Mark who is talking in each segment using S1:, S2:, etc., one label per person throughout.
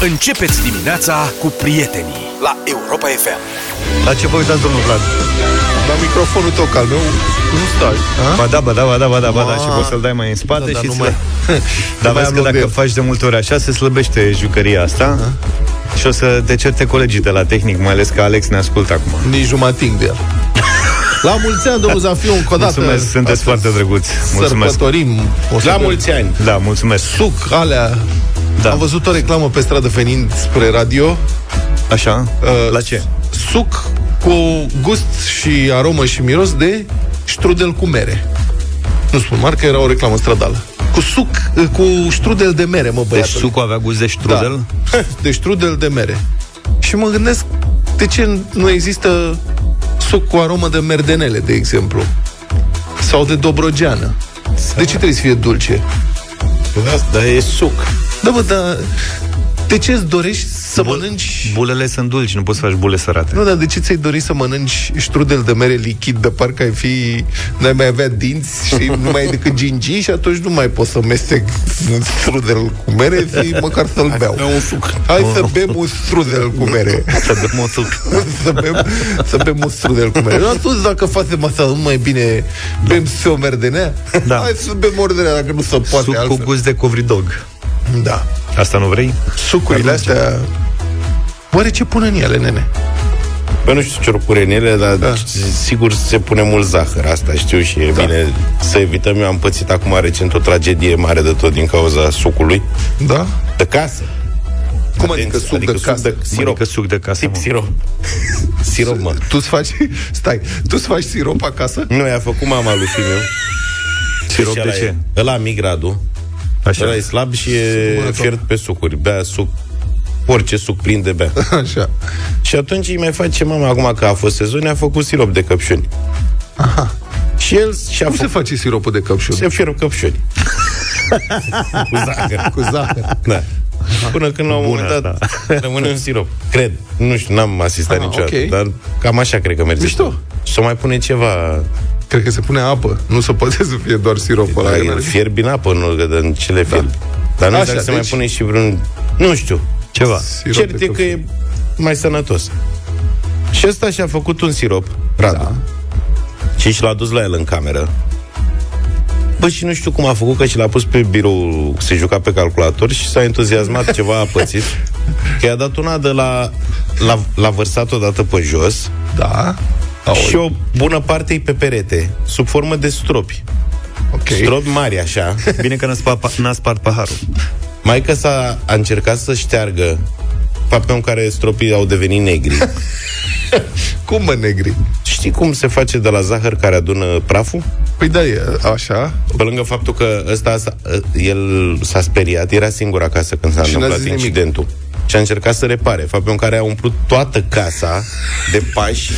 S1: Începeți dimineața cu prietenii la Europa FM.
S2: La ce vă uitați, domnul Vlad?
S3: La microfonul tău, al meu, nu stai.
S2: Ba da, ba da, ba da, ba da, ba da,
S3: Ma.
S2: și poți să-l dai mai în spate
S3: Da, dar
S2: și
S3: nu
S2: să...
S3: mai-
S2: Dar
S3: mai
S2: vezi
S3: am
S2: că
S3: loc de
S2: dacă
S3: el.
S2: faci de multe ori așa, se slăbește jucăria asta și o să te certe colegii de la tehnic, mai ales că Alex ne ascultă acum.
S3: Nici jumating de el. La mulți ani, domnul Zafiu, încă o dată.
S2: Mulțumesc, sunteți
S3: Astăzi
S2: foarte drăguți. Mulțumesc.
S3: Sărbătorim. O să
S4: La
S3: bem
S4: mulți ani!
S2: Da, mulțumesc.
S3: Suc, alea.
S2: Da.
S3: Am văzut o reclamă pe stradă venind spre radio.
S2: Așa?
S3: Uh,
S2: La ce?
S3: Suc cu gust și aromă și miros de strudel cu mere. Nu spun marcă, era o reclamă stradală. Cu suc, cu strudel de mere, mă
S2: Deci
S3: băiatul.
S2: sucul avea gust de strudel?
S3: Da. De strudel de mere. Și mă gândesc, de ce nu există suc cu aromă de merdenele, de exemplu? Sau de dobrogeană? De ce trebuie să fie dulce?
S4: Asta e suc.
S3: Da, bă, dar de ce îți dorești să
S2: Bul-
S3: mănânci...
S2: Bulele sunt dulci, nu poți să faci bule sărate.
S3: Nu, dar de ce ți-ai dori să mănânci strudel de mere lichid de parcă ai fi... N-ai mai avea dinți și nu mai ai decât gingii și atunci nu mai poți să mestec un strudel cu mere, fi măcar să-l beau.
S4: Bea un suc.
S3: Hai să bem un strudel cu mere.
S2: Să bem un suc.
S3: să, bem, să bem un strudel cu mere. Atunci, dacă facem asta, nu mai bine bem să o merdenea?
S2: Da.
S3: Hai să bem merdenea, dacă nu se poate
S2: Suc cu
S3: altfel.
S2: gust de covridog.
S3: Da.
S2: Asta nu vrei?
S3: Sucurile astea... Oare ce pun în ele, nene?
S4: Bă, nu știu ce or pune în ele, dar
S3: Da.
S4: da. sigur se pune mult zahăr. Asta știu și e
S3: Da.
S4: da. bine să evităm. Eu am pățit acum recent o tragedie mare de tot din cauza sucului.
S3: Da?
S4: De casă.
S3: Cum adică suc de casă?
S4: de sirop.
S2: Adică suc de casă,
S4: Tip
S2: mă.
S4: sirop. sirop, mă.
S3: Tu îți faci... Stai, tu îți faci sirop acasă?
S4: Nu, i-a făcut mama lui fiul
S2: Sirop
S4: Și
S2: de
S4: ăla
S2: ce?
S4: E, ăla mic gradu.
S2: Așa.
S4: Ăla e slab și e
S3: Bună,
S4: fiert pe sucuri. Bea suc orice suc plin de bea.
S3: Așa.
S4: Și atunci îi mai face mama, acum că a fost sezon, a făcut sirop de căpșuni.
S3: Aha.
S4: Și el și-a
S3: Cum se
S4: făcut...
S3: face siropul de căpșun?
S4: Se fierb căpșuni. Cu zahăr.
S3: Cu zahăr.
S4: Da. Până când la un
S2: Bună
S4: moment dat rămâne un sirop. Cred. Nu știu, n-am asistat
S3: Ah,
S4: niciodată.
S3: ok.
S4: Dar cam așa cred că merge.
S3: Mișto.
S4: Și să mai pune ceva...
S3: Cred că se pune apă. Nu se poate să fie doar siropul ăla.
S4: Da, îl fierbi în apă, nu că în ce le fierbi. Dar nu
S3: Așa,
S4: știu dacă se mai
S3: deci-
S4: pune și vreun... Nu știu.
S2: Ceva.
S3: Sirop
S4: Cert
S3: de
S4: e că e mai sănătos. Și ăsta și-a făcut un sirop, Radu.
S3: Da.
S4: Și și l-a dus la el în cameră. Bă, și nu știu cum a făcut, că și l-a pus pe birou, se juca pe calculator și s-a entuziasmat, ceva a pățit. Că i-a dat una de la... L-a, l-a vărsat odată pe jos
S3: Da.
S4: Și o bună parte e pe perete, sub formă de stropi.
S3: Ok.
S4: Stropi mari, așa.
S2: Bine că n-a spart, n-a spart paharul.
S4: Mai că s-a a încercat să șteargă faptul în care stropii au devenit negri.
S3: Cum mă negri?
S4: Știi cum se face de la zahăr care adună praful?
S3: Păi da, e așa.
S4: Pe lângă faptul că ăsta, s-a- el s-a speriat, era singur acasă când s-a
S3: Și n-a
S4: întâmplat
S3: zis nimic.
S4: Incidentul. Și a încercat să repare, faptul în care a umplut toată casa de pași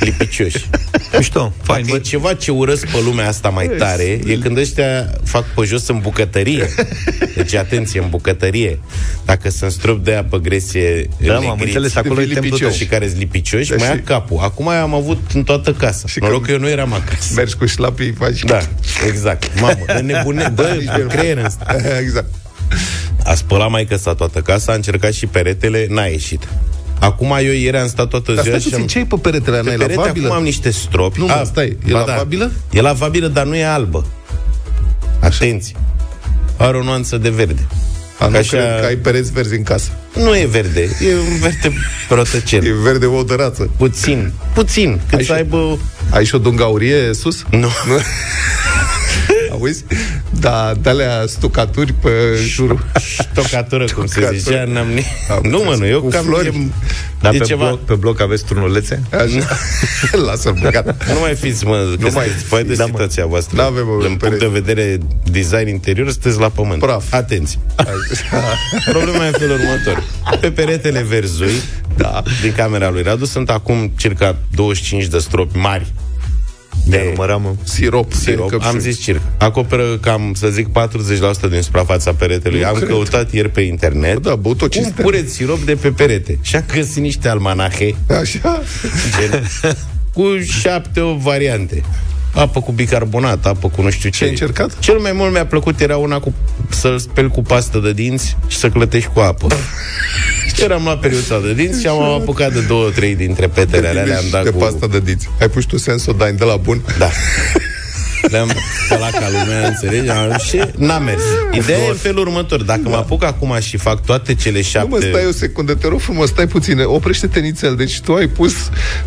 S4: lipicioși.
S2: Mișto, fain.
S4: Dacă e
S2: Bă,
S4: ceva ce urăsc pe lumea asta mai tare, e când ăștia fac pe jos în bucătărie. Deci, atenție, în bucătărie. Dacă sunt strop de apă gresie
S2: da, m-am
S4: negriți
S2: înțeles, acolo e
S3: devii
S2: templul tău.
S3: lipicioși.
S4: și care sunt lipicioși,
S3: Da,
S4: mai
S3: și-
S4: ia capul. Acum am avut în toată casa.
S3: Și
S4: Noroc
S3: că-
S4: că eu nu eram acasă.
S3: Mergi cu șlapii, faci...
S4: Da, exact. Mamă, de nebune, bă, creier în sta.
S3: exact.
S4: A spălat mai sa toată casa, a încercat și peretele, n-a ieșit. Acum eu ieri am stat toată
S3: Dar
S4: ziua
S3: stai
S4: și am...
S3: puțin, ce ai pe peretele ăla?
S4: Pe
S3: N-ai
S4: perete
S3: lavabilă?
S4: acum am niște stropi.
S3: Nu, mă, stai, e
S4: ba
S3: lavabilă?
S4: Da. E lavabilă, dar nu e albă. Atenție. Are o nuanță de verde.
S3: A, nu
S4: Ca așa-
S3: cred că ai pereți verzi în casă.
S4: Nu e verde, e un verde protăcel.
S3: E verde o de rață.
S4: Puțin, puțin, cât
S3: Ai
S4: să
S3: și-
S4: aibă...
S3: Ai și o dungaurie sus?
S4: Nu.
S3: Auzi? Da, de-alea stucaturi pe jurul.
S4: Tocatură, cum se
S3: Tocatură.
S4: zicea, n-am ni...
S3: Am
S4: Nu, mă, nu, eu
S3: cu
S4: cam...
S3: flori.
S4: E,
S2: Dar
S4: e
S2: pe,
S4: ceva...
S2: bloc, pe bloc aveți turnulețe?
S3: Așa. Lasă-l băgat.
S4: Nu mai fiți, mă, că
S3: Nu mai-
S4: sunteți voi de
S3: da, mă.
S4: situația voastră.
S3: N-avem, mă,
S4: Din punct
S3: pereți.
S4: de vedere design interior, sunteți la pământ.
S3: Praf.
S4: Atenți. Problema e în felul următor. Pe peretele verzui,
S3: Da.
S4: din camera lui Radu, sunt acum circa 25 de stropi mari
S2: De număram, mă.
S3: Sirop.
S4: sirop.
S3: de căpșuni.
S4: Am zis circa. Acoperă cam, să zic, 40% din suprafața peretelui.
S3: Nu
S4: Am
S3: cred.
S4: căutat ieri pe internet.
S3: Da, băut o
S4: cum
S3: cisternă.
S4: pureți sirop de pe perete. Și am găsit niște almanahe
S3: Așa.
S4: gen, cu șapte o variante. Apă cu bicarbonat, apă cu nu știu ce.
S3: Ce ai încercat?
S4: Cel mai mult mi-a plăcut era una cu să-l speli cu pastă de dinți și să clătești cu apă. și eram la periuța de dinți și am apucat de două, trei dintre petele alea, le-am dat
S3: de
S4: cu...
S3: pasta de dinți. Ai pus tu Sensodyne de la bun?
S4: Da. Le-am spălat ca lumea, înțelegi? Am- Și n-a mers. Ideea e în felul următor. Dacă mă apuc acum și fac toate cele
S3: Nu
S4: șapte...
S3: mă, stai o secundă, te rog frumos, stai puțin, oprește-te nițel. Deci tu ai pus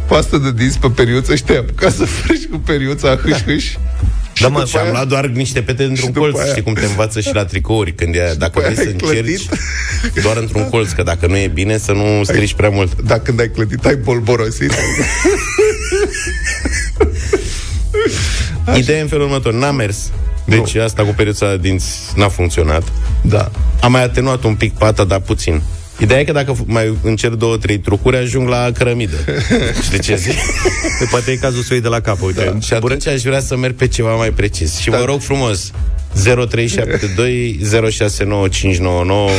S3: pasta de dinți pe periuță și te-ai apucat să freci cu periuța hâș-hâș.
S4: Da, mă,
S3: după
S4: și am
S3: aia-
S4: luat doar niște pete dintr-un
S3: după
S4: colț.
S3: aia-
S4: Știi cum te învață și la tricouri când e, dacă
S3: aia
S4: vrei să
S3: ai
S4: încerci
S3: clădit?
S4: doar într-un colț, că dacă nu e bine să nu strici prea mult.
S3: Dacă când ai clădit, ai bolborosit.
S4: Ideea e în felul următor, n-a mers. Deci asta cu periuța de dinți n-a funcționat.
S3: da.
S4: Am mai atenuat un pic pata, dar puțin. Ideea e că dacă f- mai încerc două, trei trucuri, ajung la cărămidă. Știi ce zic?
S2: Că poate e cazul să o iei de la cap, uite.
S4: Da. Și atunci aș vrea să merg pe ceva mai precis. Și vă rog frumos, 0372 069599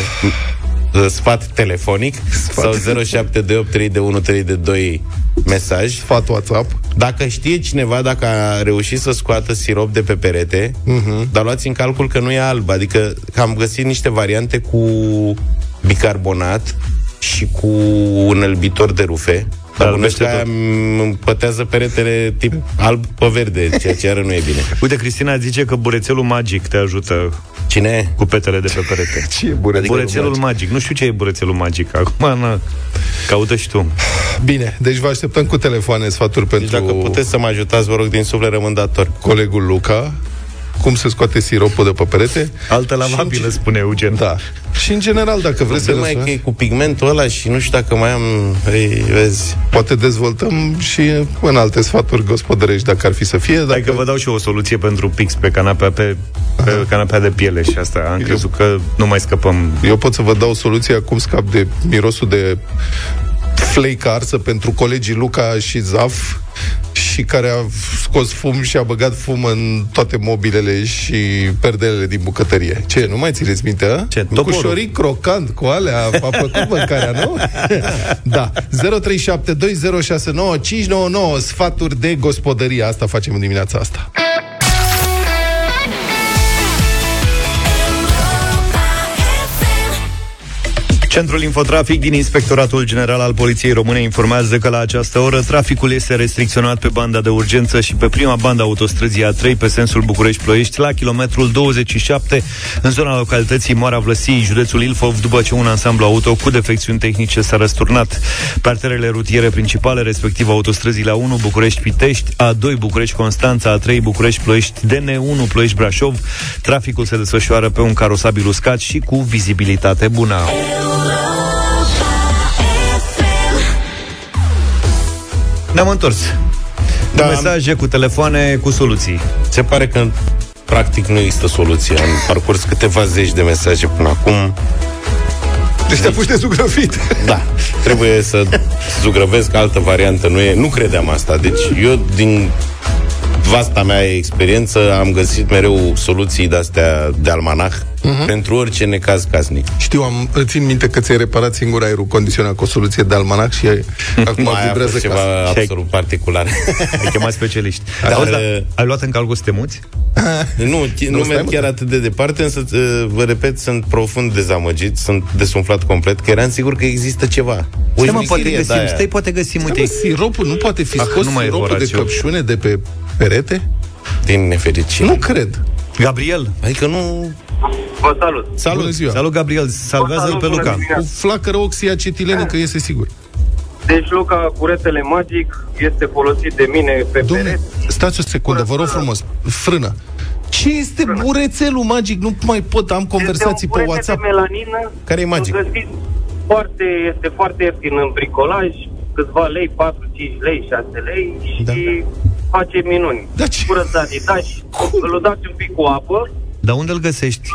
S4: sfat telefonic sau 07283132 mesaj.
S3: Sfat WhatsApp.
S4: Dacă știe cineva dacă a reușit să scoată sirop de pe perete, uh-huh. dar luați în calcul că nu e alb, adică că am găsit niște variante cu bicarbonat și cu un înălbitor de rufe. Dar bănuiesc că
S2: albește
S4: aia îmi împătează peretele tip alb pe verde, ceea ce iară nu e bine.
S2: Uite, Cristina zice că burețelul magic te ajută
S4: Cine?
S2: cu petele de pe perete.
S3: Ce e burețelul
S2: Adică burețelul
S3: magic?
S2: magic. Nu știu ce e burețelul magic. Acum, na, caută și tu.
S3: Bine, deci vă așteptăm cu telefoane, sfaturi
S4: Deci
S3: pentru
S4: dacă puteți să mă ajutați, vă rog, din suflet rămân dator.
S3: colegul Luca. Cum se scoate siropul de pe perete?
S2: Altă lavabilă, spune Eugen.
S3: Da. Și în general, dacă vreți să
S4: Problema e că e cu pigmentul ăla și nu știu dacă mai am... Ei, vezi...
S3: poate dezvoltăm și în alte sfaturi gospodărești, dacă ar fi să fie. Dacă...
S2: Hai că vă dau și eu o soluție pentru pix pe canapea, pe, pe canapea de piele și asta. Am crezut că nu mai scăpăm.
S3: Eu pot să vă dau soluția cum scap de mirosul de flake arsă pentru colegii Luca și Zaf și care a scos fum și a băgat fum în toate mobilele și perdelele din bucătărie. Ce, nu mai țineți minte, a?
S2: Ce,
S3: Cu
S2: toporul?
S3: șoric crocant, cu alea, a făcut mâncarea, nu? da. 0372069599 sfaturi de gospodărie. Asta facem în dimineața asta.
S2: Centrul Infotrafic din Inspectoratul General al Poliției Române informează că la această oră traficul este restricționat pe banda de urgență și pe prima bandă autostrăzii A3 pe sensul București-Ploiești la kilometrul 27 în zona localității Moara Vlăsiei, județul Ilfov, după ce un ansamblu auto cu defecțiuni tehnice s-a răsturnat. Pe arterele rutiere principale, respectiv autostrăzii la 1 București-Pitești, A2 București-Constanța, A3 București-Ploiești, DN1 Ploiești-Brașov, traficul se desfășoară pe un carosabil uscat și cu vizibilitate bună. Ne-am întors. Da.
S4: Da.
S2: Mesaje cu telefoane cu soluții.
S4: Se pare că practic nu există soluție. Am parcurs câteva zeci de mesaje până acum.
S3: Deci te apuci de zugrăvit.
S4: Da, trebuie să zugrăvesc altă variantă. Nu, e, nu credeam asta. Deci eu, din vasta mea experiență, am găsit mereu soluții de-astea de almanah uh-huh. pentru orice necaz casnic.
S3: Știu, am, țin minte că ți-ai reparat singur aerul condiționat cu o soluție de almanac și ai, acum
S4: Nu, aia a
S3: vibrează
S4: fost ceva
S3: casa.
S4: absolut particular.
S2: Ai chemat specialiști.
S4: Da,
S2: Da, auzi,
S4: dar-
S2: dar ai luat în calcul să te muți?
S4: nu, chi- nu
S3: stai,
S4: merg
S3: mă,
S4: chiar
S3: da.
S4: atât de departe, însă uh, vă repet, sunt profund dezamăgit, sunt desumflat complet, că eram sigur că există ceva. O
S2: Stai, mă, poate
S4: șmecherie
S2: găsim,
S4: de-aia.
S2: stai, poate găsim,
S3: Uite,
S2: uite.
S3: siropul nu poate fi
S2: Ah,
S3: scos
S2: nu mai e
S3: siropul de
S2: Horațiu.
S3: căpșune de pe perete?
S4: Din nefericire.
S3: Nu cred.
S2: Gabriel,
S4: Adică nu...
S5: Vă salut.
S3: Salut. Bună ziua.
S2: salut Gabriel, salvează-l
S5: Salut,
S2: pe
S5: bună
S2: Luca.
S5: dimineața.
S3: Cu flacără oxiacetilenică iese sigur.
S5: Deci, Luca, curetele magic este folosit de mine pe
S3: Domne,
S5: perete.
S3: stați o secundă, vă rog frumos. Frână. Ce este burețelul magic? Nu mai pot, am conversații
S5: Este
S3: pe
S5: un curete
S3: WhatsApp.
S5: de melanina.
S4: Care e magic?
S5: Îl găsiți Foarte, este foarte ieftin în bricolaj, câțiva lei, 4, 5 lei, 6 lei și
S3: Da.
S5: Face minuni.
S3: Da, ce-
S5: Curățat, îi dați, îl dați un pic cu apă
S2: Dar unde îl găsești?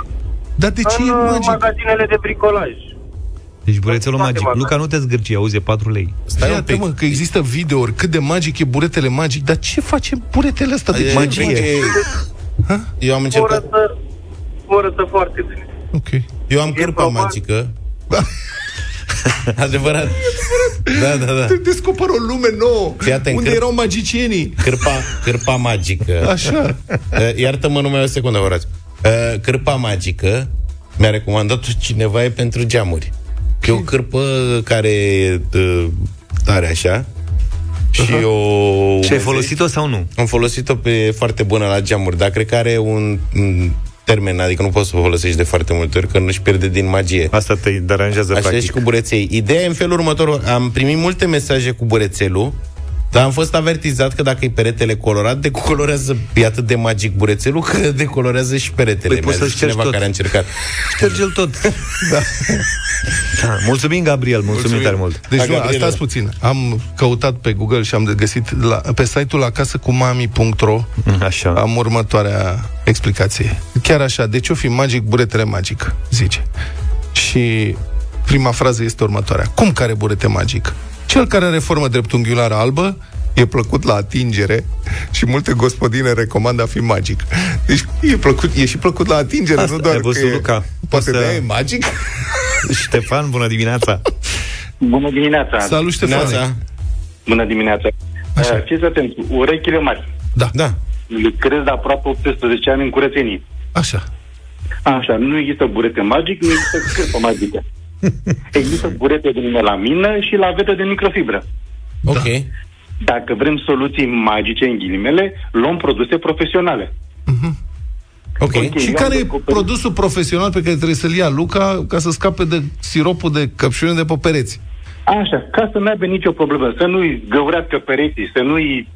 S3: Dar de ce
S5: în
S3: e
S5: uh,
S3: magic?
S5: magazinele de bricolaj.
S2: Deci burețelul
S5: Toate
S2: magic.
S5: magazinele.
S2: Luca, nu te zgârci, auzi, e 4 lei.
S4: Stai un
S3: Iată,
S4: pic.
S3: mă, că există videouri cât de magic e buretele magic, dar ce face buretele ăsta de
S4: E-
S3: magie?
S4: e- Eu am încercat...
S5: Curăță, curăță foarte bine.
S3: Ok.
S4: Eu am
S5: E
S4: cârpa
S5: probabil-
S4: magică. Adevărat. Da, da, da.
S3: Descoperă o lume nouă.
S4: Fii atent,
S3: unde
S4: câr-
S3: erau magicienii.
S4: Cârpa, cârpa magică.
S3: Așa.
S4: Uh, Iartă-mă numai o secundă, Horațiu. Uh, Cârpa magică mi-a recomandat cineva e pentru geamuri. E o cârpă care e uh, tare așa și o...
S2: Și ai folosit-o sau nu?
S4: Am folosit-o pe foarte bună la geamuri, dar cred că are un un termen, adică nu poți să o folosești de foarte multe ori, că nu-și pierde din magie.
S2: Asta te deranjează
S4: Așa e
S2: practic.
S4: și cu bureței. Ideea e în felul următor. Am primit multe mesaje cu burețelul, dar am fost avertizat că dacă e peretele colorat, decolorează, e atât de magic burețelul, că decolorează și peretele.
S2: Păi poți
S4: Mi-a
S2: să
S4: zis
S2: ștergi
S4: cineva
S2: tot.
S4: care a încercat.
S2: Șterge-l tot. da. da. Mulțumim, Gabriel, mulțumim, mulțumim. tare mult.
S3: Deci,
S4: Da,
S3: nu,
S4: Gabriela.
S3: stați puțin. Am căutat pe Google și am de găsit la, pe site-ul acasăcumami.ro
S2: Așa.
S3: am următoarea explicație. Chiar așa, de ce o fi magic, buretele magic, zice. Și prima frază este următoarea. Cum care burete magic? Cel care are formă dreptunghiulară albă e plăcut la atingere și multe gospodine recomandă a fi magic. Deci e, plăcut, e și plăcut la atingere,
S2: Asta
S3: nu doar
S2: ai văzut,
S3: că e,
S2: Luca.
S3: Poate
S2: O să-
S3: de e magic?
S2: Ștefan, bună dimineața.
S5: Bună dimineața!
S3: Salut, Ștefane!
S4: Neața.
S5: Bună dimineața!
S3: Așa.
S5: Uh, Fiți atenți, urechile mari.
S3: Da,
S4: Da.
S5: Lucrez de aproape 18 ani în curățenie.
S3: așa.
S5: Așa, nu există burete magic, nu există cârpă magică. Există burete de melamină și lavete de microfibră.
S4: Ok.
S5: Dacă vrem soluții magice, în ghilimele, luăm produse profesionale.
S4: Ok.
S5: Ok.
S3: Și
S5: eu
S3: care
S5: am
S3: e
S5: descoperit-
S3: produsul profesional pe care trebuie să-l ia Luca ca să scape de siropul de căpșune de pe pereți?
S5: Așa, ca să nu aibă nicio problemă, să nu-i găurească pereții, să nu-i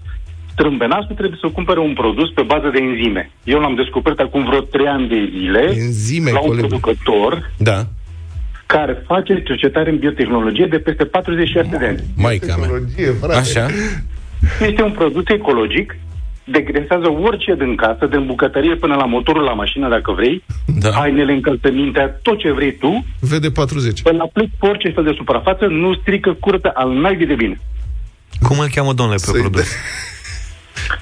S5: strâmbe nasul, trebuie să cumpere un produs pe bază de enzime. Eu l-am descoperit acum vreo 3 ani de zile
S3: Enzime,
S5: la un
S3: colegul.
S5: producător
S4: Da.
S5: Care face cercetare în biotehnologie de peste 46 de ani.
S4: Maica mea.
S3: Tehnologie, frate.
S4: Așa.
S5: Este un produs ecologic, degresează orice din casă, din bucătărie până la motorul la mașină, dacă vrei,
S4: Da.
S5: hainele, încălțămintea, tot ce vrei tu,
S3: Vede 40.
S5: îl aplici pe orice fel de suprafață, nu strică curtea al naibii de bine.
S2: Cum îl cheamă, domnule, pe
S3: Să-i
S2: produs?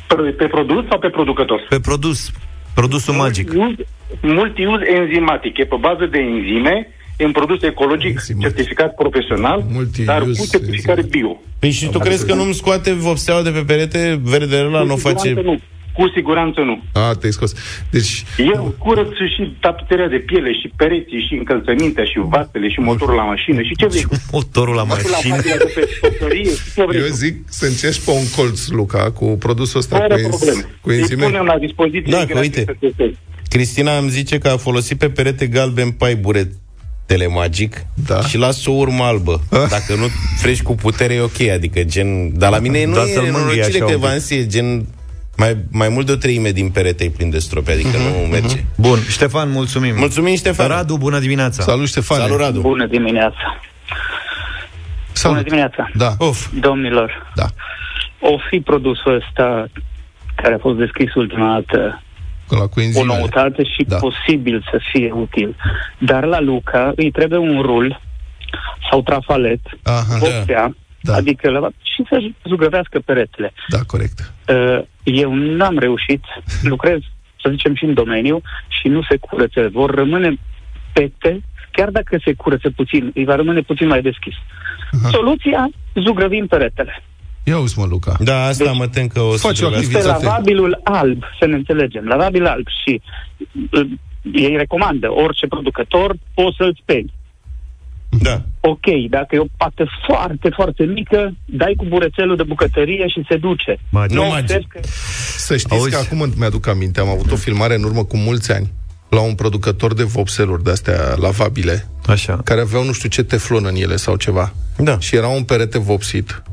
S5: Pe, pe produs sau pe producător?
S2: Pe produs. Produsul magic.
S5: Multiuz, multiuz enzimatic. E pe bază de enzime, e un produs ecologic,
S3: Enzimatic.
S5: certificat profesional,
S3: Multiuz
S5: dar cu certificare
S3: enzimatic.
S5: bio.
S4: Păi și tu crezi că nu-mi scoate vopseaua de pe perete verdele ăla, nu
S5: Cu siguranță
S4: face...
S5: nu. Cu siguranță nu.
S3: A, te-ai scos. Deci,
S5: Eu curăț și tapiseria de piele, și pereții, și încălțămintea, și vasele, și motorul la mașină, și ce vrei.
S2: Motorul la
S5: Și la
S2: mașină.
S5: patria de pe stofărie, și ce vrei.
S3: eu zic să încerci pe un colț, Luca, cu produsul ăsta,
S5: Fără
S3: cu, enz-
S5: probleme.
S3: cu
S5: Îi
S3: enzime.
S5: punem la dispoziție
S4: Da, că
S5: gratis
S4: uite.
S5: să testezi.
S4: Cristina îmi zice că a folosit pe perete galben pai buretele magic
S3: Da.
S4: și lasă o urmă albă. Dacă nu frești cu putere e ok, adică gen... Dar la mine nu
S2: Da,
S4: e
S2: să-l mângâie
S4: nenorocire
S2: așa
S4: că
S2: un pic.
S4: Vansi e gen... Mai, mai mult de o treime din perete e plin de strope, adică nu merge.
S2: Bun, Ștefan, mulțumim.
S4: Mulțumim, Ștefan.
S2: Radu, bună dimineața.
S3: Salut, Ștefane.
S4: Salut, Radu.
S6: Bună dimineața!
S3: Salut.
S6: Bună dimineața!
S3: Da,
S2: Of,
S6: Domnilor,
S3: da.
S6: o fi produsul ăsta care a fost descris ultima dată
S3: La cu
S6: o
S3: enzime.
S6: noutate și
S3: Da.
S6: da. posibil să fie util. Dar la Luca îi trebuie un rul sau trafalet,
S3: Aha,
S6: vopsea,
S3: Da.
S6: adică la, și să zugrăvească peretele.
S3: da, corect.
S6: Uh, Eu n-am reușit, lucrez, să zicem, și în domeniu și nu se curăță. Vor rămâne pete, chiar dacă se curăță puțin, îi va rămâne puțin mai deschis.
S3: Aha.
S6: Soluția, zugrăvim peretele.
S3: Ia uzi, mă, Luca.
S4: Da, asta
S6: Deci,
S4: mă tem că o să
S3: faci o
S4: trebuiască.
S6: Este
S3: Activitate.
S6: lavabilul alb, să ne înțelegem, lavabil alb și uh, ei recomandă, orice producător, poți să-l speli.
S4: Da.
S6: Ok, dacă e o pată foarte, foarte mică, dai cu burețelul de bucătărie și se duce.
S2: Magic.
S6: Nu
S4: Nu magic.
S6: observi că
S3: Să știți
S2: Auzi?
S3: că acum îmi mi-aduc aminte, am avut o filmare în urmă cu mulți ani la un producător de vopseluri de-astea lavabile,
S2: Așa.
S3: care aveau nu știu ce teflon în ele sau ceva.
S4: Da.
S3: Și era un perete vopsit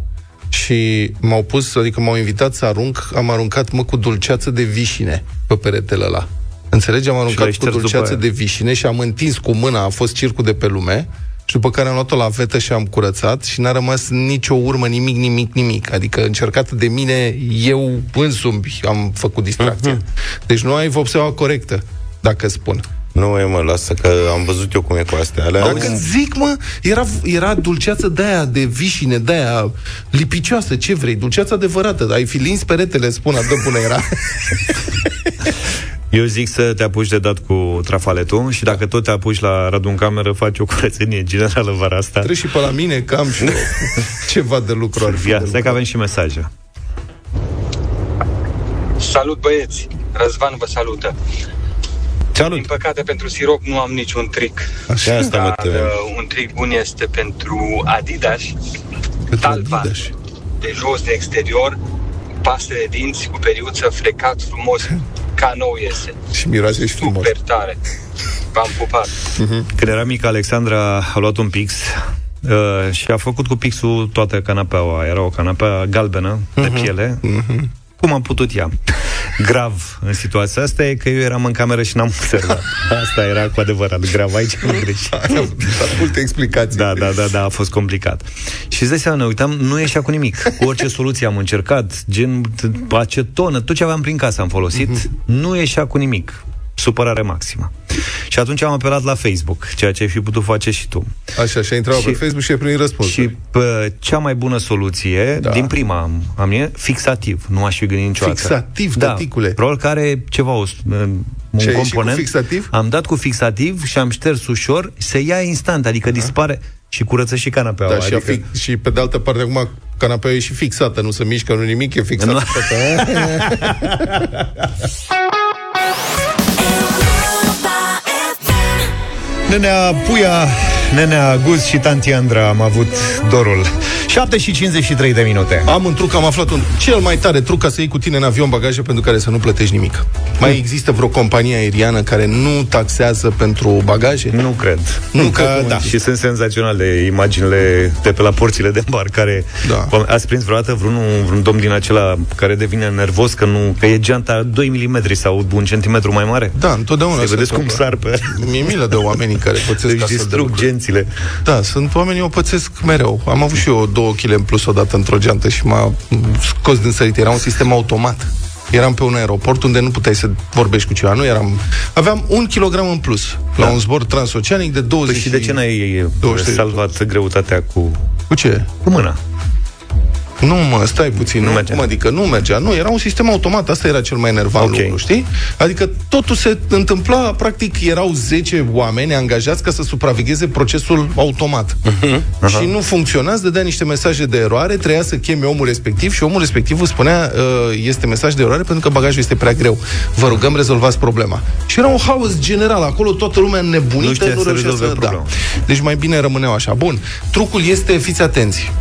S3: și m-au pus, adică m-au invitat să arunc, am aruncat, mă, cu dulceață de vișine pe peretele ăla. Înțelegi? Am aruncat
S2: l-ai
S3: cu
S2: șters după
S3: dulceață
S2: aia.
S3: de vișine și am întins cu mâna, a fost circul de pe lume, și după care am luat-o la vetă și am curățat și n-a rămas nicio urmă, nimic, nimic, nimic. Adică încercată de mine, eu însumi am făcut distracție. Deci nu ai vopseaua corectă, dacă spun.
S4: Nu e, mă, lasă că am văzut eu cum e cu astea. Alea,
S3: Dacă zic, mă, era, era dulceață de aia, de vișine, de aia lipicioasă, ce vrei, dulceață adevărată. Ai fi lins peretele, spun, atât de bună era.
S2: Eu zic să te apuci de dat cu trafaletul și dacă tot te apuci la Radu în cameră, faci o curățenie generală vara asta.
S3: Trebuie și pe la mine, că am și eu ceva de lucru ar fi.
S2: Ia,
S3: de
S2: stai că
S3: lucru.
S2: avem și mesaje.
S7: Salut băieți! Răzvan vă salută.
S4: Salut!
S7: Din păcate pentru sirop nu am niciun trick.
S4: Și asta mă
S7: Dar
S4: temem.
S7: uh, un trick bun este pentru Adidas,
S3: Pentru
S7: Talvan,
S3: Adidas.
S7: de jos de exterior, paste de dinți cu periuță frecat frumos, ca nou iese.
S3: Și miroase și frumos.
S7: Super tare. V-am pupat.
S2: Când era mică, Alexandra a luat un pix uh, și a făcut cu pixul toată canapeaua. Era o canapea galbenă, de piele. Cum am putut ea? Grav în situația asta e că eu eram în cameră și n-am observat. Asta era cu adevărat grav. Aici am greșit.
S3: Dar multe explicații.
S2: Da, da, da, da, a fost complicat. Și îți dai seama, ne uitam, nu ieșea cu nimic. Cu orice soluție am încercat, gen t- acetonă, tot ce aveam prin casă am folosit, nu ieșea cu nimic. Supărare maximă. Și atunci am apelat la Facebook, ceea ce ai fi putut face și tu.
S3: Așa, și a intrat
S2: Și-
S3: pe Facebook și a primit răspuns.
S2: Și pă, cea mai bună soluție,
S3: Da.
S2: din prima am, am e, fixativ. Nu aș fi gândit niciodată.
S3: Fixativ,
S2: da,
S3: tăticule.
S2: Probabil că are ceva, o, un
S3: Și ai ieșit
S2: component.
S3: cu fixativ?
S2: Am dat cu fixativ și am șters ușor, se ia instant, adică dispare și curăță și canapeaua.
S3: Da, și,
S2: adică...
S3: a fi, și pe de altă parte, acum canapeaua e și fixată, nu se mișcă, nu nimic, e fixată.
S2: Nu. Nenea Puia, Nenea Guz și Tanti Andra am avut dorul. 7 și 53 de minute.
S3: Am un truc, am aflat un cel mai tare truc ca să iei cu tine în avion bagaje pentru care să nu plătești nimic. Mai există vreo companie aeriană care nu taxează pentru bagaje?
S2: Nu cred.
S3: Nu
S2: Nu
S3: cred,
S2: că,
S3: mă,
S2: da.
S3: zici.
S2: Și sunt senzaționale imaginile de pe la porțile de îmbarcare.
S3: Da.
S2: Ați prins vreodată vreun, vreun domn din acela care devine nervos că, nu, că e geanta 2 mm sau un centimetru mai mare?
S3: Da, întotdeauna
S2: Să
S3: se
S2: vedeți cum
S3: întâmplă.
S2: sar pe...
S3: Mi-e milă de oamenii care pățesc
S2: Își
S3: astfel de
S2: distrug
S3: lucruri.
S2: Gențile.
S3: Da, sunt oamenii, o pățesc mereu. Am avut și eu două kg în plus odată într-o geantă și m-a scos din sărit. Era un sistem automat. Eram pe un aeroport unde nu puteai să vorbești cu cineva. Nu eram... Aveam un kilogram în plus la un zbor transoceanic de 20
S2: Păi și de ce n-ai
S3: 23
S2: salvat greutatea cu,
S3: Cu ce?
S2: cu mâna?
S3: Nu, mă, stai puțin.
S2: Nu
S3: Nu,
S2: mergea.
S3: Cum adică nu mergea? Nu, era un sistem automat. Asta era cel mai enervant
S2: Ok.
S3: lucru, știi? Adică totul se întâmpla, practic, erau 10 oameni angajați ca să supravegheze procesul automat. Și nu funcționa, îți dădea niște mesaje de eroare, treia să cheme omul respectiv și omul respectiv îți spunea uh, este mesaj de eroare pentru că bagajul este prea greu. Vă rugăm, rezolvați problema. Și era un haos general, acolo toată lumea
S2: Nu
S3: nebunită,
S2: știa
S3: nu,
S2: să
S3: reușea
S2: rezolve
S3: să... Da.
S2: problema.
S3: Deci mai bine rămâneau așa. Bun, trucul este, fiți atenți,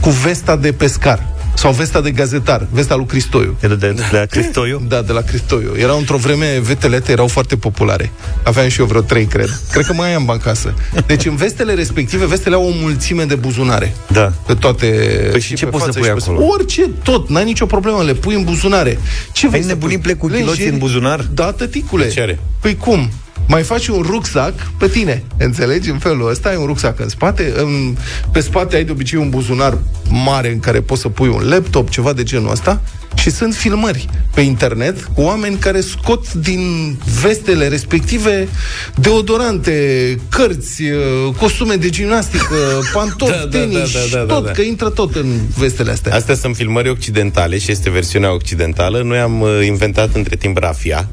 S3: cu vesta de pescar sau vesta de gazetar, vesta lui Cristoiu.
S2: E de, de, de la Cristoiu?
S3: Da, de la Cristoiu. Era într-o vreme, vetelete erau foarte populare. Aveam și eu vreo trei, cred. Cred că mai am în casă. Deci în vestele respective, vestele au o mulțime de buzunare.
S2: Da.
S3: Pe toate...
S2: Păi și ce
S3: pe
S2: poți să
S3: față
S2: pui
S3: și pe
S2: acolo?
S3: spate. Orice, tot. N-ai nicio problemă, le pui în buzunare. Ce vrei să
S2: nebunit,
S3: pui?
S2: plec cu chiloții
S3: Lenjeri?
S2: în buzunar?
S3: Da, tăticule.
S4: Ce are?
S3: Păi cum? Mai faci un rucsac pe tine, înțelegi? În felul ăsta ai un rucsac în spate, în, pe spate ai de obicei un buzunar mare în care poți să pui un laptop, ceva de genul ăsta, și sunt filmări pe internet cu oameni care scot din vestele respective deodorante, cărți, uh, costume de gimnastică, pantofi,
S4: Da, da, da,
S3: tenis,
S4: da, da, da,
S3: tot,
S4: da.
S3: că intră tot în vestele astea.
S4: Astea sunt filmări occidentale și este versiunea occidentală. Noi am uh, inventat între timp rafia.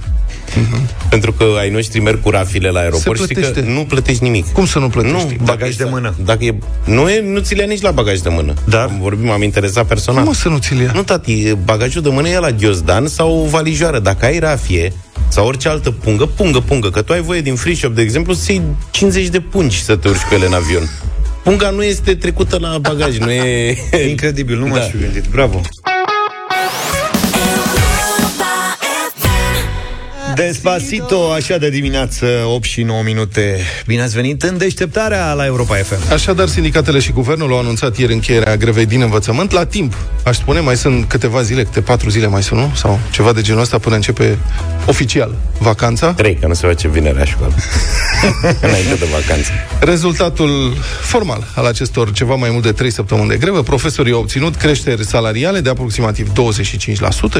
S4: Pentru că ai noștri merg cu rafile la aeroport și știi că
S3: plătește.
S4: nu plătești nimic.
S3: Cum să nu plătești?
S4: Nu,
S2: Bagaj
S4: dacă
S2: de
S4: e-
S2: mână.
S4: Dacă e, nu, e, nu ți le ia nici la bagaj de mână.
S2: Dar?
S4: Am vorbit, m-am interesat personal.
S3: Cum o să nu ți-l ia?
S4: Nu, tati, bagajul de mână e la ghiozdan sau o valijoară. Dacă ai rafie sau orice altă pungă, pungă, pungă, că tu ai voie din free shop, de exemplu, să iei 50 de pungi să te urci cu ele în avion. Punga nu este trecută la bagaj, nu e...
S2: Incredibil, nu
S4: Da.
S2: m-aș fi gândit. Bravo. Despacito, așa de dimineață, 8 și 9 minute. Bine ați venit în deșteptarea la Europa FM.
S3: Așadar, sindicatele și guvernul au anunțat ieri încheierea grevei din învățământ la timp. Aș spune, mai sunt câteva zile, câte patru zile mai sunt, nu? Sau ceva de genul ăsta până începe oficial vacanța.
S4: Trei, că nu se face vinerea școală. Înainte de vacanță.
S3: Rezultatul formal al acestor ceva mai mult de 3 săptămâni de grevă, profesorii au obținut creșteri salariale de aproximativ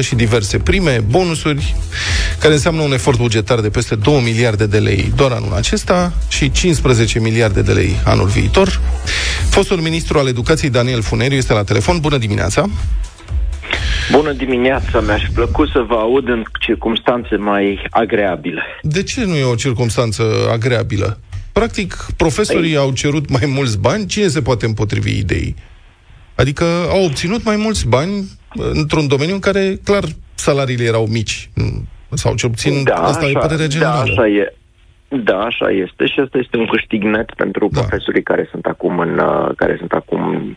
S3: 25% și diverse prime, bonusuri, care înseamnă un efort bugetar de peste 2 miliarde de lei doar anul acesta și 15 miliarde de lei anul viitor. Fostul ministru al educației Daniel Funeriu este la telefon. Bună dimineața!
S8: Bună dimineața, mi-aș plăcut să vă aud în circunstanțe mai agreabile.
S3: De ce nu e o circunstanță agreabilă? Practic, profesorii păi... au cerut mai mulți bani, cine se poate împotrivi ideii? Adică au obținut mai mulți bani într-un domeniu în care, clar, salariile erau mici. Sau cel puțin da, asta așa, e părerea generală.
S8: Da, așa e. Da, așa este și asta este un câștig net pentru da. profesorii care sunt acum în, uh, care sunt acum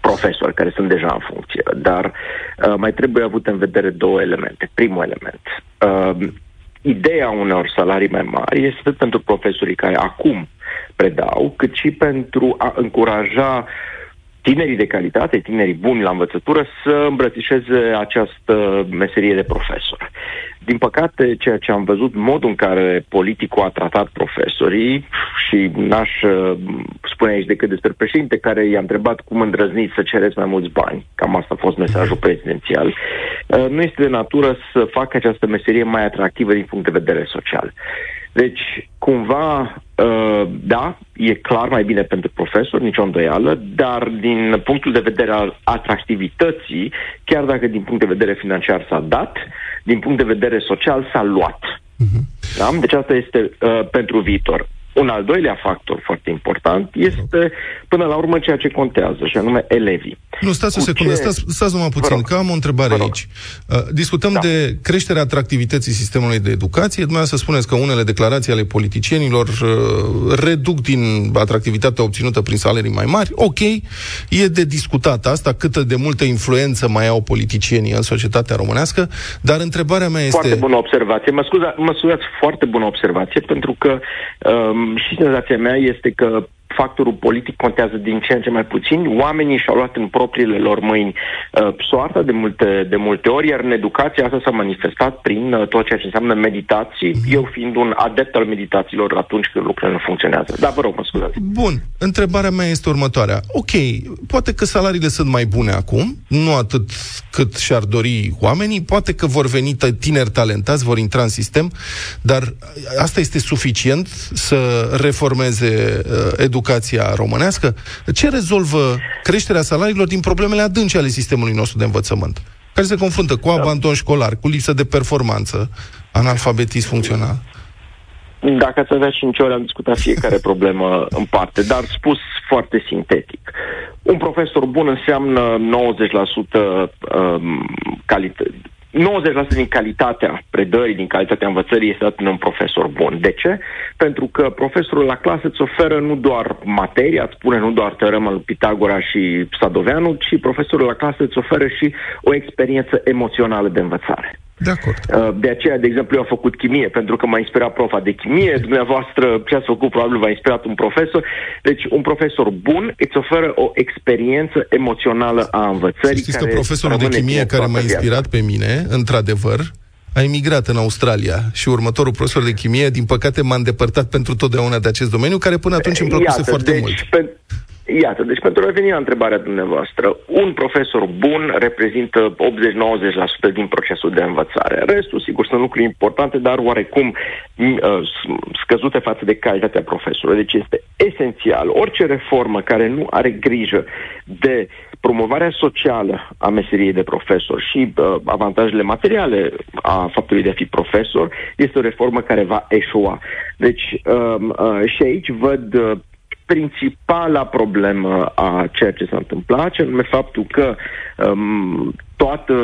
S8: profesori, care sunt deja în funcție. Dar uh, mai trebuie avut în vedere două elemente. Primul element. Uh, ideea unor salarii mai mari este atât pentru profesorii care acum predau, cât și pentru a încuraja tinerii de calitate, tinerii buni la învățătură, să îmbrățișeze această meserie de profesor. Din păcate, ceea ce am văzut, modul în care politicul a tratat profesorii și n-aș uh, spune aici decât despre președinte care i-a întrebat cum îndrăzniți să cereți mai mulți bani, cam asta a fost mesajul prezidențial, uh, nu este de natură să facă această meserie mai atractivă din punct de vedere social. Deci, cumva, uh, da, e clar mai bine pentru profesor, nicio îndoială, dar din punctul de vedere al atractivității, chiar dacă din punct de vedere financiar s-a dat, din punct de vedere social s-a luat. Uh-huh. Da? Deci asta este uh, pentru viitor. Un al doilea factor foarte important este, până la urmă, ceea ce contează, și anume elevii.
S3: Nu, stați o secundă, ce... stați, stați numai puțin, că am o întrebare aici. Uh, discutăm da. de creșterea atractivității sistemului de educație. Dumneavoastră spuneți că unele declarații ale politicienilor uh, reduc din atractivitatea obținută prin salarii mai mari. Ok, e de discutat asta, câtă de multă influență mai au politicienii în societatea românească, dar întrebarea mea este...
S8: Foarte bună observație. Mă, scuza, mă scuzați, foarte bună observație, pentru că um, și senzația mea este că factorul politic contează din ce în ce mai puțin. Oamenii și-au luat în propriile lor mâini uh, soarta de multe, de multe ori, iar în educație asta s-a manifestat prin uh, tot ceea ce înseamnă meditații, mm-hmm. eu fiind un adept al meditațiilor atunci când lucrurile nu funcționează. Dar vă rog, mă scuzați.
S3: Bun, întrebarea mea este următoarea. Ok, poate că salariile sunt mai bune acum, nu atât cât și-ar dori oamenii, poate că vor veni tineri talentați, vor intra în sistem, dar asta este suficient să reformeze uh, educația educația românească? Ce rezolvă creșterea salariilor din problemele adânci ale sistemului nostru de învățământ? Care se confruntă cu abandon școlar, cu lipsă de performanță, analfabetism funcțional?
S8: Dacă ați avea 5 ore, am discutat fiecare problemă în parte, dar spus foarte sintetic. Un profesor bun înseamnă 90% um, calitate, 90% din calitatea predării, din calitatea învățării este dat în un profesor bun. De ce? Pentru că profesorul la clasă îți oferă nu doar materia, îți spune nu doar teorema lui Pitagora și Sadoveanu, ci profesorul la clasă îți oferă și o experiență emoțională de învățare.
S3: De acord.
S8: Uh, de aceea, de exemplu, eu am făcut chimie, pentru că m-a inspirat profa de chimie. Dumneavoastră, ce ați făcut, probabil v-a inspirat un profesor. Deci, un profesor bun îți oferă o experiență emoțională a învățării.
S3: Știți că profesorul de chimie care m-a inspirat pe mine, într-adevăr, a emigrat în Australia și următorul profesor de chimie, din păcate, m-a îndepărtat pentru totdeauna de acest domeniu, care până atunci îmi plăcuse Iată, foarte
S8: deci,
S3: mult.
S8: Pe, Iată, deci pentru a reveni la întrebarea dumneavoastră, un profesor bun reprezintă 80-90% din procesul de învățare. Restul, sigur, sunt lucruri importante, dar oarecum uh, scăzute față de calitatea profesorului. Deci este esențial orice reformă care nu are grijă de promovarea socială a meseriei de profesor și uh, avantajele materiale a faptului de a fi profesor este o reformă care va eșua. Deci uh, uh, și aici văd uh, principala problemă a ceea ce s-a întâmplat, ce anume faptul că um, toată,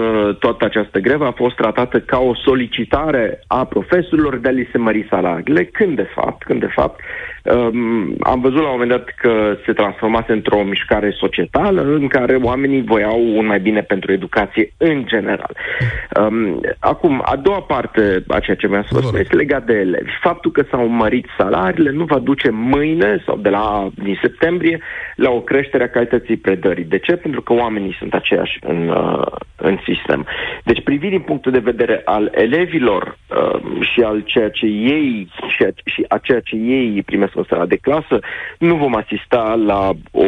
S8: toată această grevă a fost tratată ca o solicitare a profesorilor de a li se mări salariile, când de fapt, când de fapt um, am văzut la un moment dat că se transformase într-o mișcare societală în care oamenii voiau un mai bine pentru educație în general. Um, acum, a doua parte a ceea ce mi-a spus este legat de elevi. Faptul că s-au mărit salariile nu va duce mâine sau de la din septembrie la o creștere a calității predării. De ce? Pentru că oamenii sunt aceiași în, uh, în sistem. Deci privind din punctul de vedere al elevilor uh, și al ceea ce ei și a, și a ceea ce ei primesc în sala de clasă, nu vom asista la o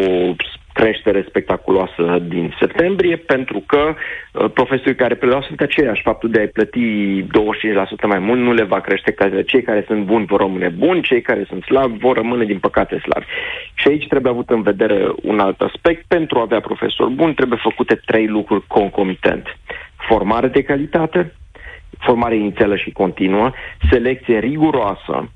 S8: creștere spectaculoasă din septembrie, pentru că uh, profesorii care predau sunt aceiași. Faptul de a-i plăti 25% mai mult nu le va crește calitatea. Cei care sunt buni vor rămâne buni, cei care sunt slabi vor rămâne, din păcate, slabi. Și aici trebuie avut în vedere un alt aspect. Pentru a avea profesori buni trebuie făcute trei lucruri concomitente. formare de calitate, formare inițială și continuă, selecție riguroasă,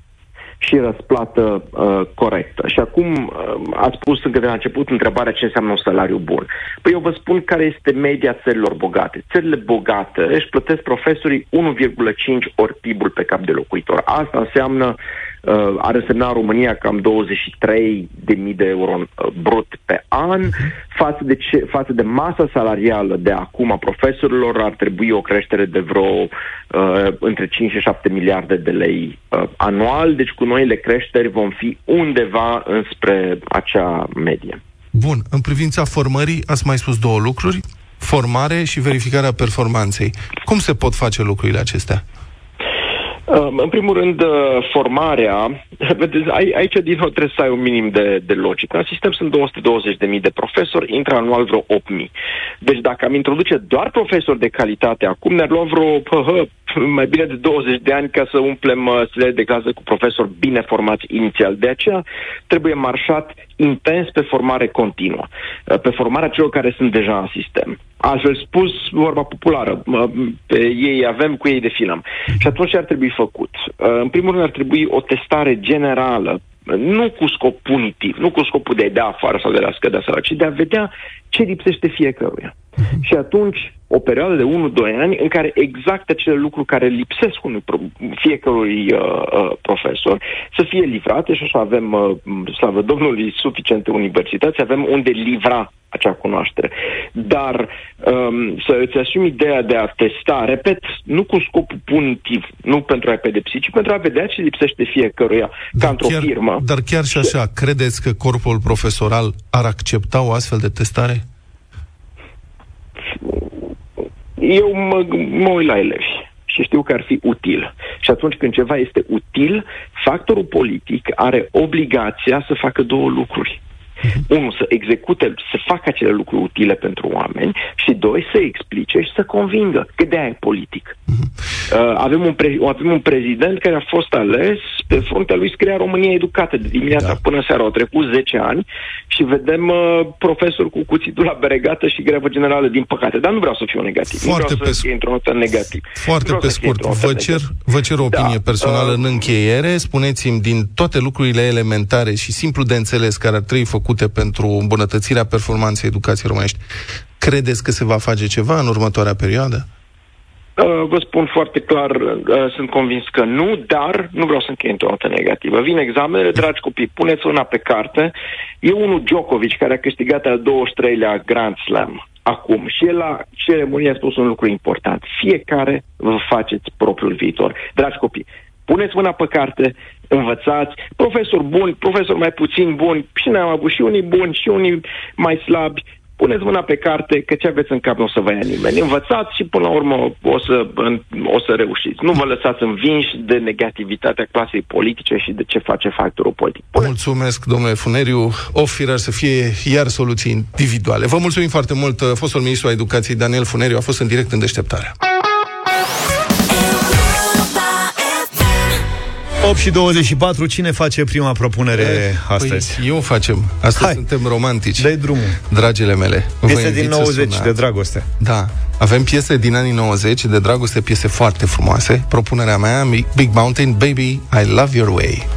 S8: și răsplată uh, corectă. Și acum uh, ați pus încă de la început întrebarea ce înseamnă un salariu bun. Păi eu vă spun care este media țărilor bogate. Țările bogate își plătesc profesorii 1,5 ori PIB-ul pe cap de locuitor. Asta înseamnă uh, ar însemna România cam 23 de mii de euro uh, brut pe an. Față de, ce, față de masa salarială de acum a profesorilor ar trebui o creștere de vreo uh, între 5 și 7 miliarde de lei uh, anual. Deci cu noile creșteri vom fi undeva înspre acea medie.
S3: Bun, în privința formării ați mai spus două lucruri, formare și verificarea performanței. Cum se pot face lucrurile acestea?
S8: În primul rând, uh, formarea, vedeți, aici din nou trebuie să ai un minim de, de logică. În sistem sunt 220.000 de profesori, intră anual vreo 8.000. Deci dacă am introduce doar profesori de calitate, acum ne-ar lua vreo pă, hă, mai bine de 20 de ani ca să umplem uh, stilele de clasă cu profesori bine formați inițial. De aceea trebuie marșat intens pe formare continuă, uh, pe formarea celor care sunt deja în sistem. Altfel spus, vorba populară, pe ei avem, cu ei defilăm. Și atunci ar trebui făcut. Uh, în primul rând ar trebui o testare generală nu cu scop punitiv, nu cu scopul de a-i da afară sau de a scădea sărac, ci de a vedea ce lipsește fiecăruia. Uh-huh. Și atunci, o perioadă de 1-2 ani în care exact acele lucruri care lipsesc unui pro- fiecărui uh, uh, profesor să fie livrate și așa avem, uh, slavă Domnului, suficiente universități, avem unde livra acea cunoaștere. Dar um, să îți asumi ideea de a testa, repet, nu cu scopul punitiv, nu pentru a pedepsi, ci pentru a vedea ce lipsește fiecăruia, ca într-o
S3: chiar,
S8: firmă.
S3: Dar chiar și așa, credeți că corpul profesoral ar accepta o astfel de testare?
S8: Eu mă, mă uit la elevi și știu că ar fi util. Și atunci când ceva este util, factorul politic are obligația să facă două lucruri. Uh-huh. Unu, să execute, să facă acele lucruri utile pentru oameni și doi, să explice și să convingă că de-aia e politic. Uh-huh. Uh, avem, un pre- avem un prezident care a fost ales, pe fruntea lui scria România educată de dimineața da. până seara. Au trecut 10 ani și vedem uh, profesor cu cuțitul la beregată și grevă generală, din păcate. Dar nu vreau să fiu negativ.
S3: Foarte
S8: nu vreau
S3: pe
S8: să într-o notă negativ.
S3: Foarte pe scurt. Vă cer, vă cer o opinie da. personală uh, în încheiere. Spuneți-mi din toate lucrurile elementare și simplu de înțeles care ar trebui făcute pentru îmbunătățirea performanței educației românești, credeți că se va face ceva în următoarea perioadă?
S8: Uh, vă spun foarte clar, uh, sunt convins că nu, dar nu vreau să închei într-o notă negativă. Vin examenele, dragi copii, puneți una pe carte. E unul Djokovic care a câștigat al 23-lea Grand Slam acum și el la ceremonie a spus un lucru important. Fiecare vă faceți propriul viitor. Dragi copii, puneți mâna pe carte, învățați, profesori buni, profesori mai puțin buni, și noi am avut și unii buni și unii mai slabi, puneți mâna pe carte că ce aveți în cap nu o să vă ia nimeni. Învățați și până la urmă o să, o să reușiți. Nu vă lăsați învinși de negativitatea clasei politice și de ce face factorul politic.
S3: Puneți. Mulțumesc, domnule Funeriu. O firar să fie iar soluții individuale. Vă mulțumim foarte mult. Fostul ministru al educației Daniel Funeriu a fost în direct în deșteptarea.
S2: 8 și 24, cine face prima propunere păi, astăzi?
S3: Păi eu facem. Astăzi Hai. suntem romantici.
S2: Dai drumul.
S3: Dragile mele.
S2: Piese din 90 de dragoste.
S3: Da. Avem piese din anii 90 de dragoste, piese foarte frumoase. Propunerea mea, Big Mountain, Baby, I Love Your Way.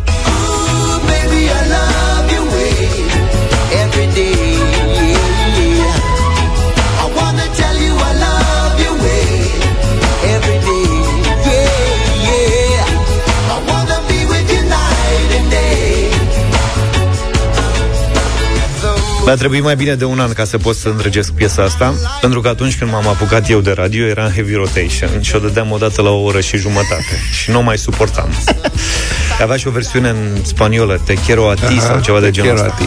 S2: Mi-a trebuit mai bine de un an ca să pot să îndrăgesc piesa asta, pentru că atunci când m-am apucat eu de radio era în heavy rotation și o dădeam odată la o oră și jumătate și nu mai suportam. Avea și o versiune în spaniolă, Te quiero a ti Aha, sau ceva de genul ăsta.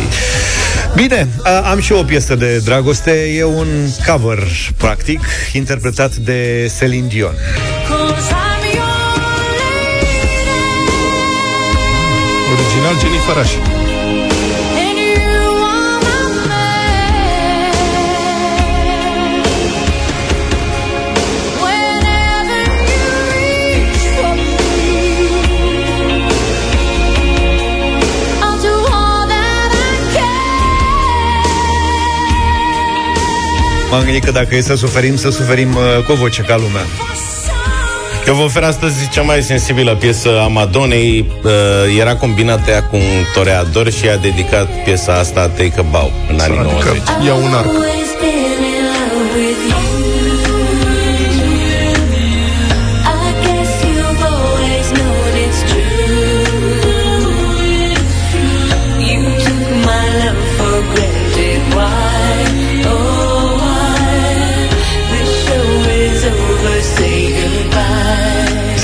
S2: Bine, am și o piesă de dragoste, e un cover, practic, interpretat de Celine Dion.
S3: Original Jennifer Rush.
S2: M-am gândit că dacă e să suferim, să suferim uh, cu o voce ca lumea.
S4: Eu vă ofer astăzi cea mai sensibilă piesă a Madonei. Uh, era combinată ea cu un toreador și a dedicat piesa asta Take a Bow în anii 90.
S3: Adică ia un arc.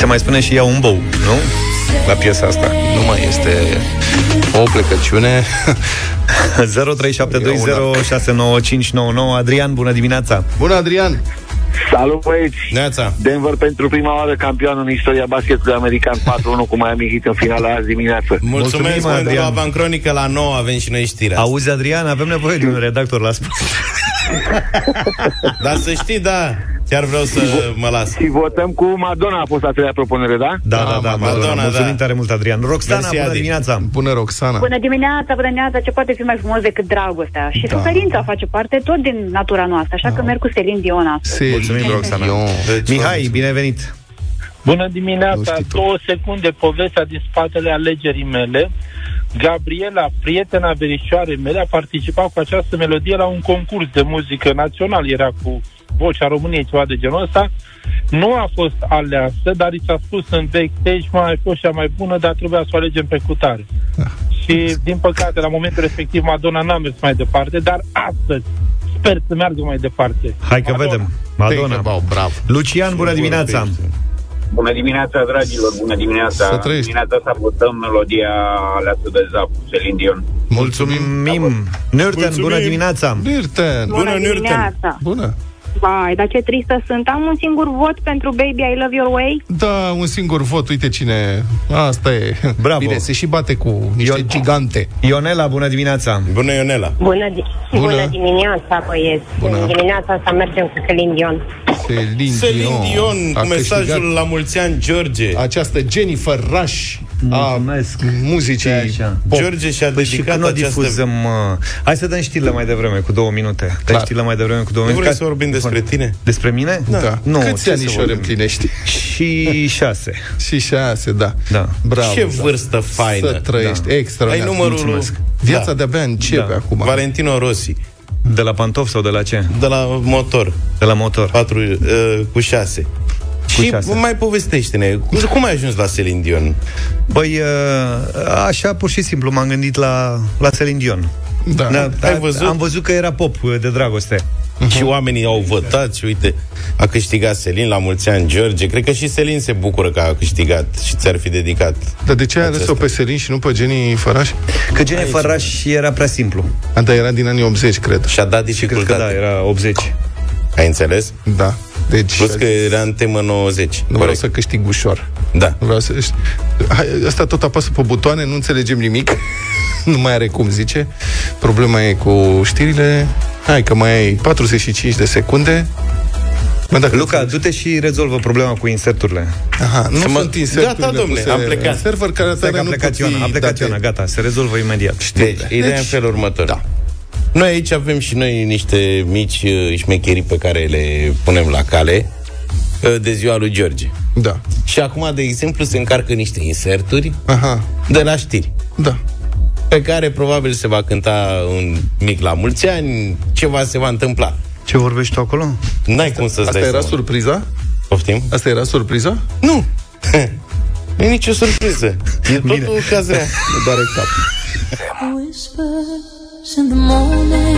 S2: Mai spune și ea un bou, nu? La piesa asta.
S3: Nu mai este o plecăciune.
S2: 0372069599 Adrian, bună dimineața!
S3: Bună, Adrian!
S9: Salut, băieți!
S4: Neața.
S9: Denver pentru prima oară campion în istoria basketului american 4-1 cu Miami Heat în finala azi dimineață.
S4: Mulțumesc,
S2: Mulțumim,
S4: Mulțumim
S2: Adrian.
S4: la Bancronică la 9 avem și noi știrea.
S2: Auzi, Adrian, avem nevoie de un redactor la sport.
S4: Dar să știi, da, chiar vreau să mă las.
S9: Și votăm cu Madonna, a fost a treia propunere, da?
S2: Da, da, da, Madonna,
S4: Madonna,
S2: Mulțumim
S4: da.
S2: tare mult, Adrian. Roxana,
S4: Mersi,
S2: bună
S4: Adi.
S2: dimineața!
S3: Bună, Roxana!
S10: Bună dimineața, bună dimineața, ce poate fi mai frumos decât dragostea? Și
S3: Da.
S10: suferința face parte tot din natura noastră, așa că merg cu Selin Dion astăzi.
S2: Mulțumim, Roxana.
S4: Deci,
S2: Mihai, binevenit!
S11: Bună
S3: Nu
S11: dimineața,
S3: știi tu.
S11: două secunde povestea din spatele alegerii mele. Gabriela, prietena verișoarei mele, a participat cu această melodie la un concurs de muzică național. Era cu Vocea României, ceva de genul ăsta. Nu a fost aleasă, dar i s-a spus în backstage, mai ai fost cea mai bună, dar trebuia să o alegem pe cutare. Și, din păcate, la momentul respectiv, Madonna n-a mers mai departe, dar astăzi sper să meargă mai departe.
S2: Hai că
S11: Madonna.
S2: vedem.
S3: Take a
S2: Madonna.
S3: bow, bravo!
S2: Lucian, bună dimineața!
S12: Bună dimineața, dragilor, bună dimineața.
S3: Să trăiești.
S12: Dimineața asta votăm melodia aleasă de Zap, Celine Dion.
S3: Mulțumim!
S2: Mim, Nürten,
S4: Mulțumim.
S2: bună dimineața!
S3: Nirten!
S4: Bună, Nürten.
S10: dimineața!
S3: Bună!
S10: Vai, dar ce tristă sunt. Am un singur vot pentru Baby I Love Your Way.
S3: Da, un singur vot, uite cine... Asta e.
S2: Bravo.
S3: Bine, se și bate cu niște
S2: Eu-
S3: gigante.
S2: Ionela, bună dimineața!
S4: Bună, Ionela.
S13: Bună, di-
S3: Bună.
S13: bună. dimineața, băieți.
S3: Bună.
S13: În dimineața asta mergem cu Celine Dion.
S3: Celine,
S4: Celine Dion,
S3: a
S4: cu mesajul
S3: câștigat
S4: la mulți ani, George.
S3: Această Jennifer Rush a
S2: Mulțumesc.
S3: muzicii
S2: Așa.
S3: pop.
S4: George și-a
S2: Păi și
S4: dedicat
S2: când o
S4: această...
S2: difuzăm... Uh... Hai să dăm știrile mai devreme, cu două minute. Dăm
S3: Clar.
S2: știrile mai devreme cu două
S4: Nu
S2: minute.
S4: vrei să vorbim despre tine?
S2: Despre mine?
S3: Da.
S2: Nu,
S3: Câți
S2: ce să
S3: anișori
S2: vorbim?
S3: împlinești?
S2: Și șase.
S3: Și șase, da.
S2: Da.
S3: Bravo.
S4: Ce
S3: da.
S4: vârstă faină.
S3: Să trăiești,
S2: Da.
S3: extraordinar.
S4: Ai numărul
S3: Mulțumesc.
S4: lui-
S3: Viața
S4: Da.
S3: de-abia începe
S2: Da.
S3: acum.
S4: Valentino Rossi,
S2: De la pantof sau de la ce?
S4: de la motor,
S2: De la motor.
S4: 4 uh, cu 6. Și
S2: șase.
S4: mai povestește-ne, cum, cum ai ajuns la Celine Dion?
S2: Păi, uh, așa, pur și simplu, m-am gândit la, la Celine Dion.
S3: Da.
S2: Da,
S4: Ai văzut?
S2: Am văzut că era pop uh, de dragoste.
S4: Uh-huh. Și oamenii au votat și uite, a câștigat Celine la mulți ani, George. Cred că și Celine se bucură că a câștigat și ți-ar fi dedicat.
S3: Dar de ce ai ales-o
S4: Acesta.
S3: pe Selin și nu pe Jenny Faraș?
S2: Că Jennifer Rush era prea simplu.
S3: A, dar era din anii 80, cred.
S4: Și a dat
S2: Cred că
S4: dificultate.
S2: da, era 80.
S4: Ai înțeles?
S3: Da. Deci,
S4: Plus că era în temă 90.
S3: nu vreau
S4: Corect.
S3: să câștig ușor.
S4: Da.
S3: Nu Vreau să... Hai, asta tot apasă pe butoane, nu înțelegem nimic. nu mai are cum zice. Problema e cu știrile. Hai că mai ai 45 de secunde. Mă, dacă
S2: Luca, du-te și rezolvă problema cu inserturile.
S3: Aha, nu
S4: Să mă-
S3: sunt inserturile
S4: Gata, domnule,
S3: puse
S4: am plecat.
S3: în server care
S2: Stai că
S3: tare
S2: a
S3: nu
S2: plecat
S3: pot
S2: Ioana,
S3: fi
S2: a plecat
S3: date.
S2: Ioana, gata, se rezolvă imediat.
S4: Deci, ideea
S3: Deci-
S4: în felul următor.
S3: Da.
S4: Noi aici avem și noi niște mici uh, șmecherii pe care le punem la cale uh, de ziua lui George.
S3: Da.
S4: Și acum, de exemplu, se încarcă niște inserturi
S3: Aha,
S4: de la știri,
S3: da.
S4: pe care probabil se va cânta un mic la mulți ani, ceva se va întâmpla.
S2: Ce vorbești tu acolo?
S4: N-ai cum să-ți
S3: Asta
S4: dai
S3: era
S4: seama.
S3: surpriza?
S4: Poftim?
S3: Asta era surpriza?
S4: Nu! nu e nicio surpriză. E totul cazrea.
S3: Nu doare cap.
S14: In the morning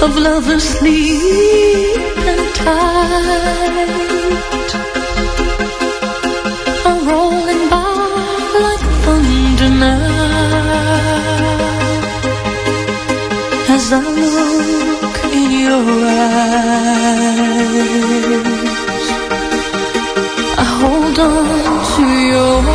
S14: of lovers sleep and tight are rolling by like thunder now as I look in your eyes. I hold on to your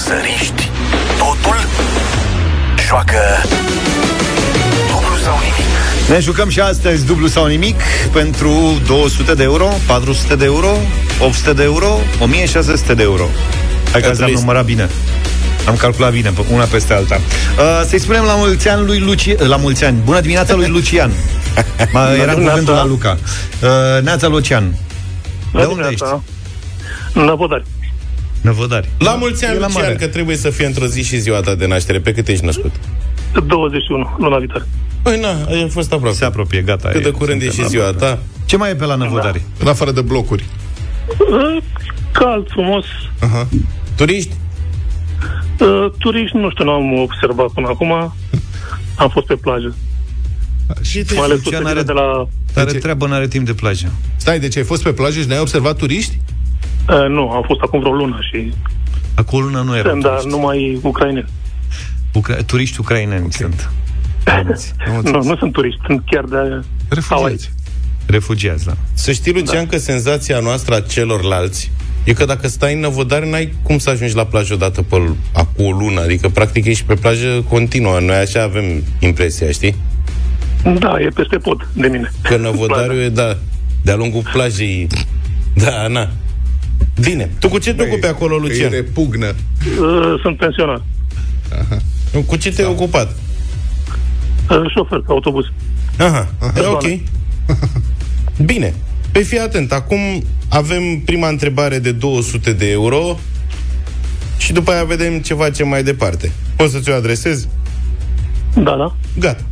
S1: Ai curajul să riști totul? Joacă dublu sau nimic.
S2: Ne jucăm și astăzi dublu sau nimic pentru 200 de euro, 400 de euro, 800 de euro, 1600 de euro. Hai că azi am
S4: Calculist.
S2: numărat bine. Am calculat bine, pe- una peste alta. Uh, să-i spunem la mulți ani lui Luci... La mulți ani. Bună dimineața lui Lucian. Ma, era
S15: dimineața.
S2: cuvântul la Luca. Uh, Neața Lucian. De unde ești?
S15: Năvodari.
S2: Năvodari.
S4: La mulți ani,
S2: E la
S4: Lucian,
S2: mare.
S4: că trebuie să fie într-o zi și ziua ta de naștere. Pe cât ești născut?
S15: 21, luna viitoare.
S4: Păi na, ai fost aproape.
S2: Se apropie, gata.
S4: Cât de curând e și ziua ta.
S2: Ce mai e pe la Năvodari?
S3: În afară de blocuri.
S15: Uh, Cald, frumos.
S4: Aha. Turiști?
S15: Uh, Turiști, nu știu, nu am observat până acum. Am fost pe plajă.
S3: Și
S15: Mai ales cu
S2: Lucian
S15: secele
S2: are-
S15: de la...
S2: Are treabă, n-are timp de plajă.
S3: Stai, deci ai fost pe plajă și n-ai observat turiști?
S15: Uh, nu, am fost acum vreo lună și...
S2: Acum o lună nu erau
S15: Dar
S2: turiști.
S15: numai ucraineni.
S2: Ucra- turiști ucraineni okay. sunt.
S15: Nu, nu sunt turiști, sunt chiar de...
S3: Refugiați.
S2: Refugiați, da.
S4: Să știi, Lucian, că senzația noastră a celorlalți e că dacă stai în năvodare, n-ai cum să ajungi la plajă odată pe acum o lună. Adică, practic, ești pe plajă continuă. Noi așa avem impresia, știi?
S15: Da, e peste pot de mine.
S4: Că năvodariul e, da, de-a lungul plajei. Da, na. Bine. Tu cu ce te ocupi acolo, Lucian?
S3: E repugnă.
S15: Uh, sunt pensionar.
S4: Nu, Cu ce te-ai ocupat?
S15: Uh, șofer pe autobuz.
S4: Aha, e ok. Bine. Pe fii atent, acum avem prima întrebare de 200 de euro și după aia vedem ce facem mai departe. Poți să ți-o adresezi?
S15: Da, da.
S4: Gata.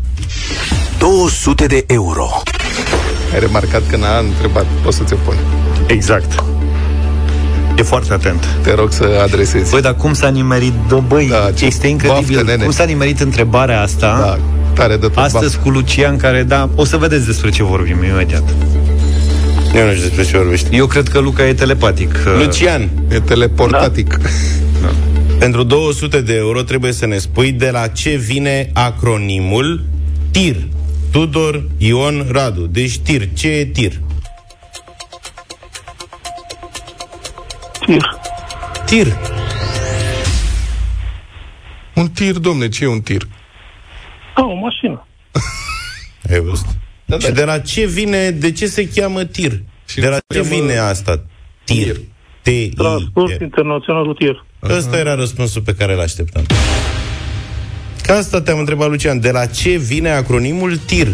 S1: 200 de euro.
S3: Ai remarcat că n-a întrebat, poți să ți-o pun.
S2: Exact. E foarte atent.
S3: Te rog să adresezi.
S2: Băi, dar cum s-a nimerit? Dă, băi,
S3: Da, ce
S2: este incredibil.
S3: baftă, nene.
S2: cum s-a nimerit întrebarea asta?
S3: Da, tare de tot.
S2: Astăzi
S3: baftă.
S2: cu Lucian, care, da, o să vedeți despre ce vorbim imediat.
S4: Eu nu știu despre ce vorbești.
S2: Eu cred că Luca e telepatic.
S4: Lucian,
S3: E teleportatic.
S2: Da.
S4: pentru 200 de euro trebuie să ne spui de la ce vine acronimul TIR. Tudor Ion Radu. Deci TIR. Ce e TIR?
S15: Tir.
S4: TIR.
S3: Un tir, domne, ce e un tir?
S15: Da, o mașină.
S4: Ai văzut?
S3: Da,
S4: Și de la ce vine, de ce se cheamă TIR?
S3: Și
S4: de la ce
S3: cheamă-
S4: vine asta? TIR. t
S15: Transport
S4: i
S15: internațional rutier.
S4: Ăsta era răspunsul pe care l-așteptam. Ca asta te-am întrebat, Lucian. De la ce vine acronimul TIR?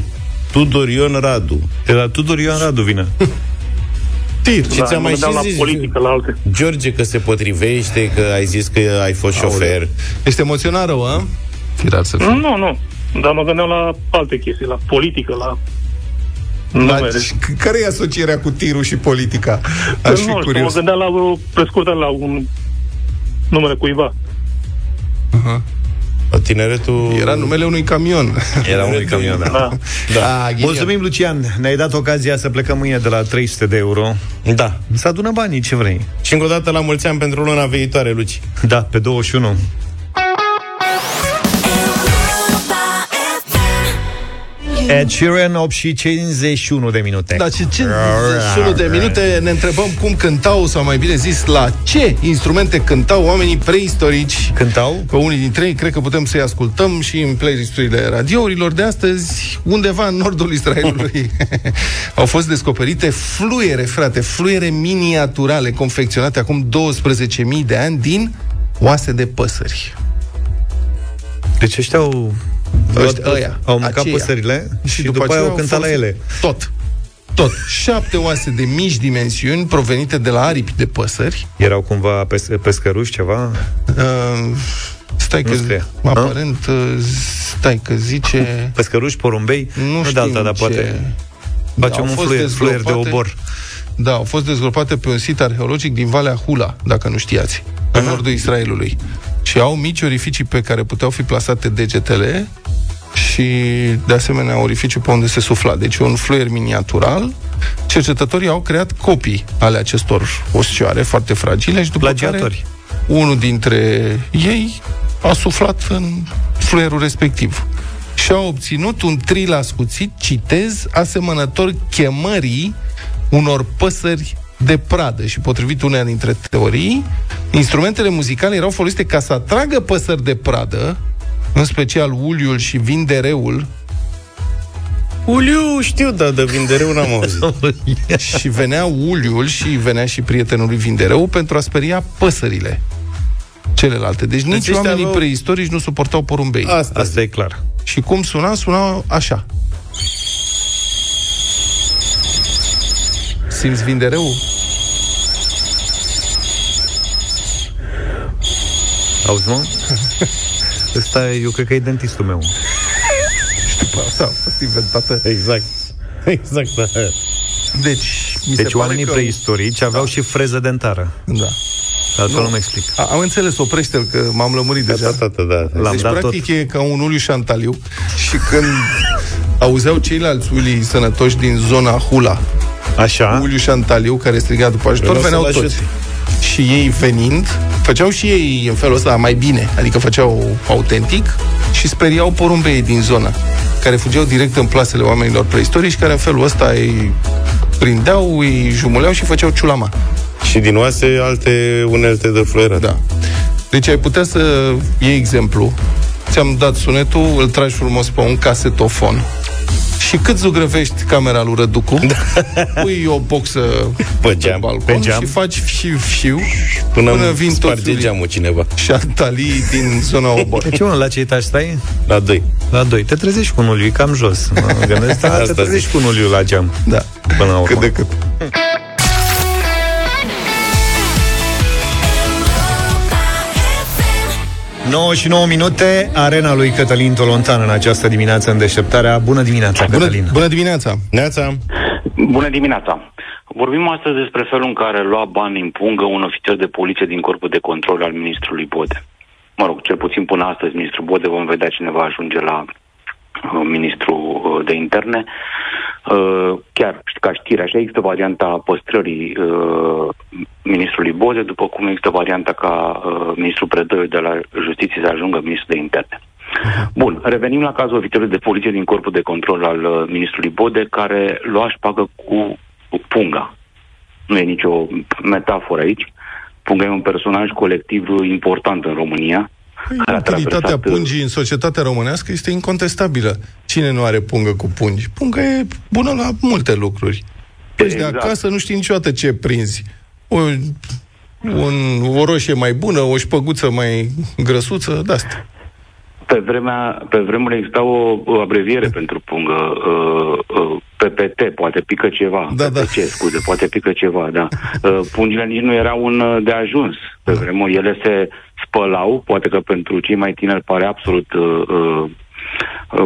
S4: Tudor Ion Radu.
S2: De la Tudor Ioan Radu vine.
S3: Tir.
S4: Și
S15: Da,
S4: ți-am
S15: mă
S4: mai
S15: gândeam
S4: și
S15: la
S4: zis,
S15: politică, la alte.
S4: George, că se potrivește, că ai zis că ai fost șofer.
S3: Ești emoționat rău, a? Tirar să fie.
S15: Nu, nu. Dar mă gândeam la alte chestii, la politică, la
S3: Dar
S15: numere.
S3: și c- care e asocierea cu tirul și politica? Aș
S15: nu
S3: fi
S15: știu, mă
S3: curios.
S15: gândeam la o prescurtare la un numele cuiva.
S4: Tineretul...
S3: Era numele unui camion.
S2: Era unui camion, da.
S15: Da.
S3: Da, ghinion.
S2: Mulțumim, Lucian. Ne-ai dat ocazia să plecăm mâine de la 300 de euro.
S4: Da.
S2: Să adună banii, ce vrei.
S4: Și încă o dată la mulți ani pentru luna viitoare, Luci.
S2: Da, pe 21. Ed Sheeran, 8 și 51 de minute.
S3: Da, și 51 de minute ne întrebăm cum cântau, sau mai bine zis, la ce instrumente cântau oamenii preistorici.
S2: Cântau?
S3: Pe unii dintre ei cred că putem să-i ascultăm și în playlisturile radiourilor de astăzi, undeva în nordul Israelului. Au fost descoperite fluiere, frate, fluiere miniaturale confecționate acum 12.000 de ani din oase de păsări.
S2: Deci ăștia au...
S3: Ăștia- ăia,
S2: au mâncat
S3: aceia.
S2: păsările și, după,
S3: aceea
S2: aia au
S3: au
S2: cântat la
S3: fost
S2: ele.
S3: Tot. Tot. Șapte oase de mici dimensiuni provenite de la aripi de păsări.
S2: Erau cumva pes- pescăruși ceva?
S3: Uh, stai
S2: Nu
S3: că,
S2: scrie.
S3: aparent, uh, stai că zice...
S2: Pescăruși, porumbei?
S3: Nu
S2: nu de
S3: știm
S2: alta, dar
S3: ce-
S2: poate
S3: Da,
S2: facem
S3: au
S2: un
S3: fost
S2: fluier, fluier de
S3: dezgropate.
S2: obor.
S3: Da, au fost dezgropate pe un sit arheologic din Valea Hula, dacă nu știați, în nordul Israelului. Și au mici orificii pe care puteau fi plasate degetele și, de asemenea, orificiu pe unde se sufla. Deci un fluier miniatural. Cercetătorii au creat copii ale acestor oscioare foarte fragile și după
S2: Plagiatori.
S3: care unul dintre ei a suflat în fluierul respectiv. Și a obținut un tril ascuțit, citez, asemănător chemării unor păsări de pradă și potrivit uneia dintre teorii, instrumentele muzicale erau folosite ca să atragă păsări de pradă, în special uliul și vindereul,
S4: Uliu, știu, dar de vindereu n-am auzit.
S3: și venea uliul și venea și prietenul lui vindereu pentru a speria păsările celelalte. Deci nici
S4: ăștia
S3: oamenii
S4: aveau-
S3: preistorici nu suportau porumbei.
S4: Asta,
S2: Asta e clar.
S3: Și cum suna? Suna așa. Simți vindereu?
S2: Auzi, mă? Ăsta, eu cred că e dentistul meu.
S3: Știu, pe asta a fost inventată.
S4: Exact. Exact, da.
S3: Deci, mi
S2: Deci
S3: se
S2: oamenii
S3: pare că...
S2: preistorici aveau și freză dentară.
S3: Da.
S2: Altfel
S3: Nu.
S2: nu-mi explic.
S3: A, am înțeles, oprește-l, că m-am lămurit deja.
S4: Da, da, da.
S2: L-am
S3: deci,
S2: dat
S3: practic,
S2: tot.
S3: e ca un uliu șantaliu și când auzeau ceilalți ulii sănătoși din zona Hula,
S2: Așa.
S3: uliu șantaliu care striga după ajutor,
S4: Vreau
S3: veneau
S4: să-l
S3: toți.
S4: Ajute.
S3: Și ei venind, făceau și ei în felul ăsta mai bine, adică făceau autentic și speriau porumbeii din zonă, care fugeau direct în plasele oamenilor preistorici, care în felul ăsta îi prindeau, îi jumuleau și făceau ciulama.
S4: Și din oase alte unelte de fluierat.
S3: Da. Deci ai putea să iei exemplu, ți-am dat sunetul, îl tragi frumos pe un casetofon și și cât zugrăvești camera lui Răducu, pui o boxă pe,
S4: geam,
S3: balcon
S4: pe geam.
S3: și faci fiu fiu
S4: Până,
S3: până
S4: până
S3: vin
S4: sparge
S3: toți
S4: geamul cineva.
S3: șantalii din zona Obor.
S2: Deci, mă, la ce etaj stai?
S4: La 2.
S2: La 2. Te trezești cu unul lui cam jos. Mă gândesc, da, te
S4: Asta
S2: trezești
S4: zic.
S2: cu unul lui la geam.
S3: Da.
S2: Până la urmă.
S3: Cât de cât.
S2: 9 și 9 minute, arena lui Cătălin Tolontan în această dimineață în deșteptarea. Bună dimineața,
S3: Bună,
S2: Cătălin!
S3: bună dimineața!
S4: Neața.
S16: Bună dimineața! Vorbim astăzi despre felul în care lua bani în pungă un ofițer de poliție din corpul de control al ministrului Bode. Mă rog, cel puțin până astăzi ministrul Bode vom vedea cine va ajunge la uh, ministrul uh, de interne. Uh, chiar ca știre, așa există varianta păstrării uh, ministrului Bode, după cum există varianta ca uh, ministrul Predăiu de la Justiție să ajungă ministrul de interne. Bun, revenim la cazul ofițerului de poliție din corpul de control al uh, ministrului Bode, care lua șpagă cu punga. Nu e nicio metaforă aici. Punga e un personaj colectiv important în România. Care a
S3: Utilitatea
S16: traversat, uh,
S3: pungii în societatea românească este incontestabilă. Cine nu are pungă cu pungi? Punga e bună la multe lucruri. Deci de
S16: Exact.
S3: acasă nu știi niciodată ce prinzi. O, un, o roșie mai bună, o șpăguță mai grăsuță, de asta.
S16: Pe, vremea, pe vremuri exista o, o abreviere pentru pungă, uh, uh, PPT, poate pică ceva.
S3: Da, da.
S16: PPC, scuze, poate pică ceva, da. Uh, pungile nici nu erau un uh, de ajuns. Pe vremuri ele se spălau, poate că pentru cei mai tineri pare absolut uh, uh,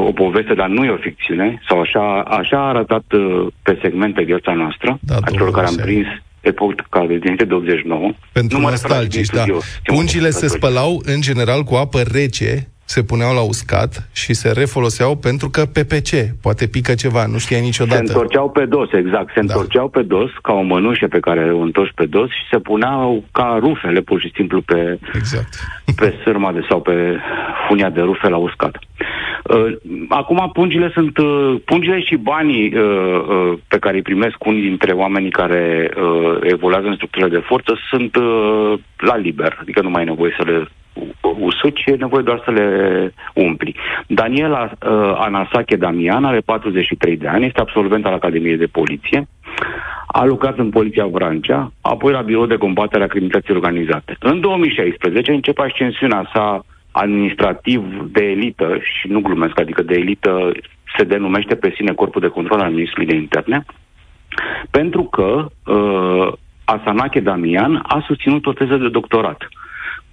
S16: o poveste, dar nu e o ficțiune, sau așa, așa a arătat uh, pe segmente viața noastră,
S3: Da,
S16: a celor
S3: domnul
S16: care am
S3: Ruseanu.
S16: prins epoca de dinainte de 89.
S3: Pentru
S16: nu mă refer la cei
S3: nostalgici,
S16: din
S3: da.
S16: studio. Ce mă
S3: Pungile se
S16: refer la
S3: spălau în general cu apă rece, se puneau la uscat și se refoloseau pentru că PPC, poate pică ceva, nu știai
S16: Se
S3: niciodată.
S16: întorceau pe dos, exact. Se
S3: Da.
S16: întorceau pe dos, ca o mănușă pe care o întorci pe dos și se puneau ca rufele, pur și simplu, pe,
S3: Exact.
S16: pe sârma de, sau pe funia de rufe la uscat. Uh, acum, pungile sunt... Uh, pungile și banii uh, uh, pe care îi primesc unii dintre oamenii care uh, evoluează în structurile de forță sunt uh, la liber, adică nu mai e nevoie să le usuci, e nevoie doar să le umpli. Daniela uh, Anasache Damian are 43 de ani, este absolvent al Academiei de Poliție, a lucrat în Poliția Vrancea, apoi la Birou de Combatere a Criminalității Organizate. În 2016 începe ascensiunea sa administrativ de elită, și nu glumesc, adică de elită se denumește pe sine Corpul de Control al Ministrului de Interne, pentru că uh, Asanache Damian a susținut o teză de doctorat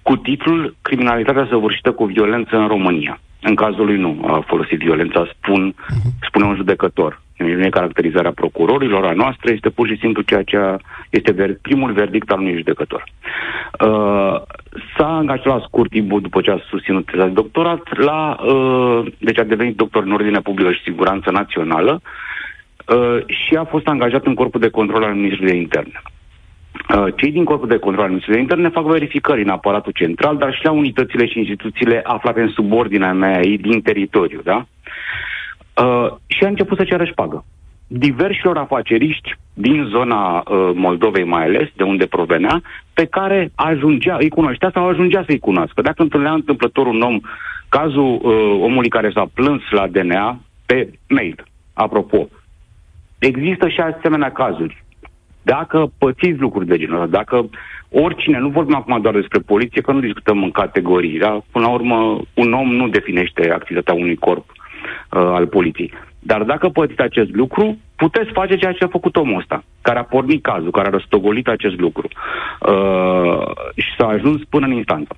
S16: cu titlul Criminalitatea săvârșită cu violență în România. În cazul lui nu a folosit violența, spun, spune un judecător. Nu e caracterizarea procurorilor, a noastră, este pur și simplu ceea ce a- este ver, primul verdict al unui judecător. Uh, s-a angajat la scurt timp după ce a susținut teza de doctorat, la, uh, deci a devenit doctor în ordine publică și siguranță națională uh, și a fost angajat în corpul de control al Ministrului de Interne. Uh, Cei din Corpul de Control al Ministrului de Interne fac verificări în aparatul central, dar și la unitățile și instituțiile aflate în subordinea mea ei din teritoriu, da? Uh, și a început să ceară șpagă. Diversilor afaceriști din zona uh, Moldovei mai ales, de unde provenea, pe care ajungea, îi cunoștea sau ajungea să-i cunoască. Dacă întâlnea întâmplător un om, cazul uh, omului care s-a plâns la DNA pe mail, apropo, există și asemenea cazuri. Dacă pățiți lucruri de genul ăsta, dacă oricine, nu vorbim acum doar despre poliție, că nu discutăm în categorii, da? până la urmă un om nu definește activitatea unui corp uh, al poliției. Dar dacă pățiți acest lucru, puteți face ceea ce a făcut omul ăsta, care a pornit cazul, care a răstogolit acest lucru uh, și s-a ajuns până în instanță.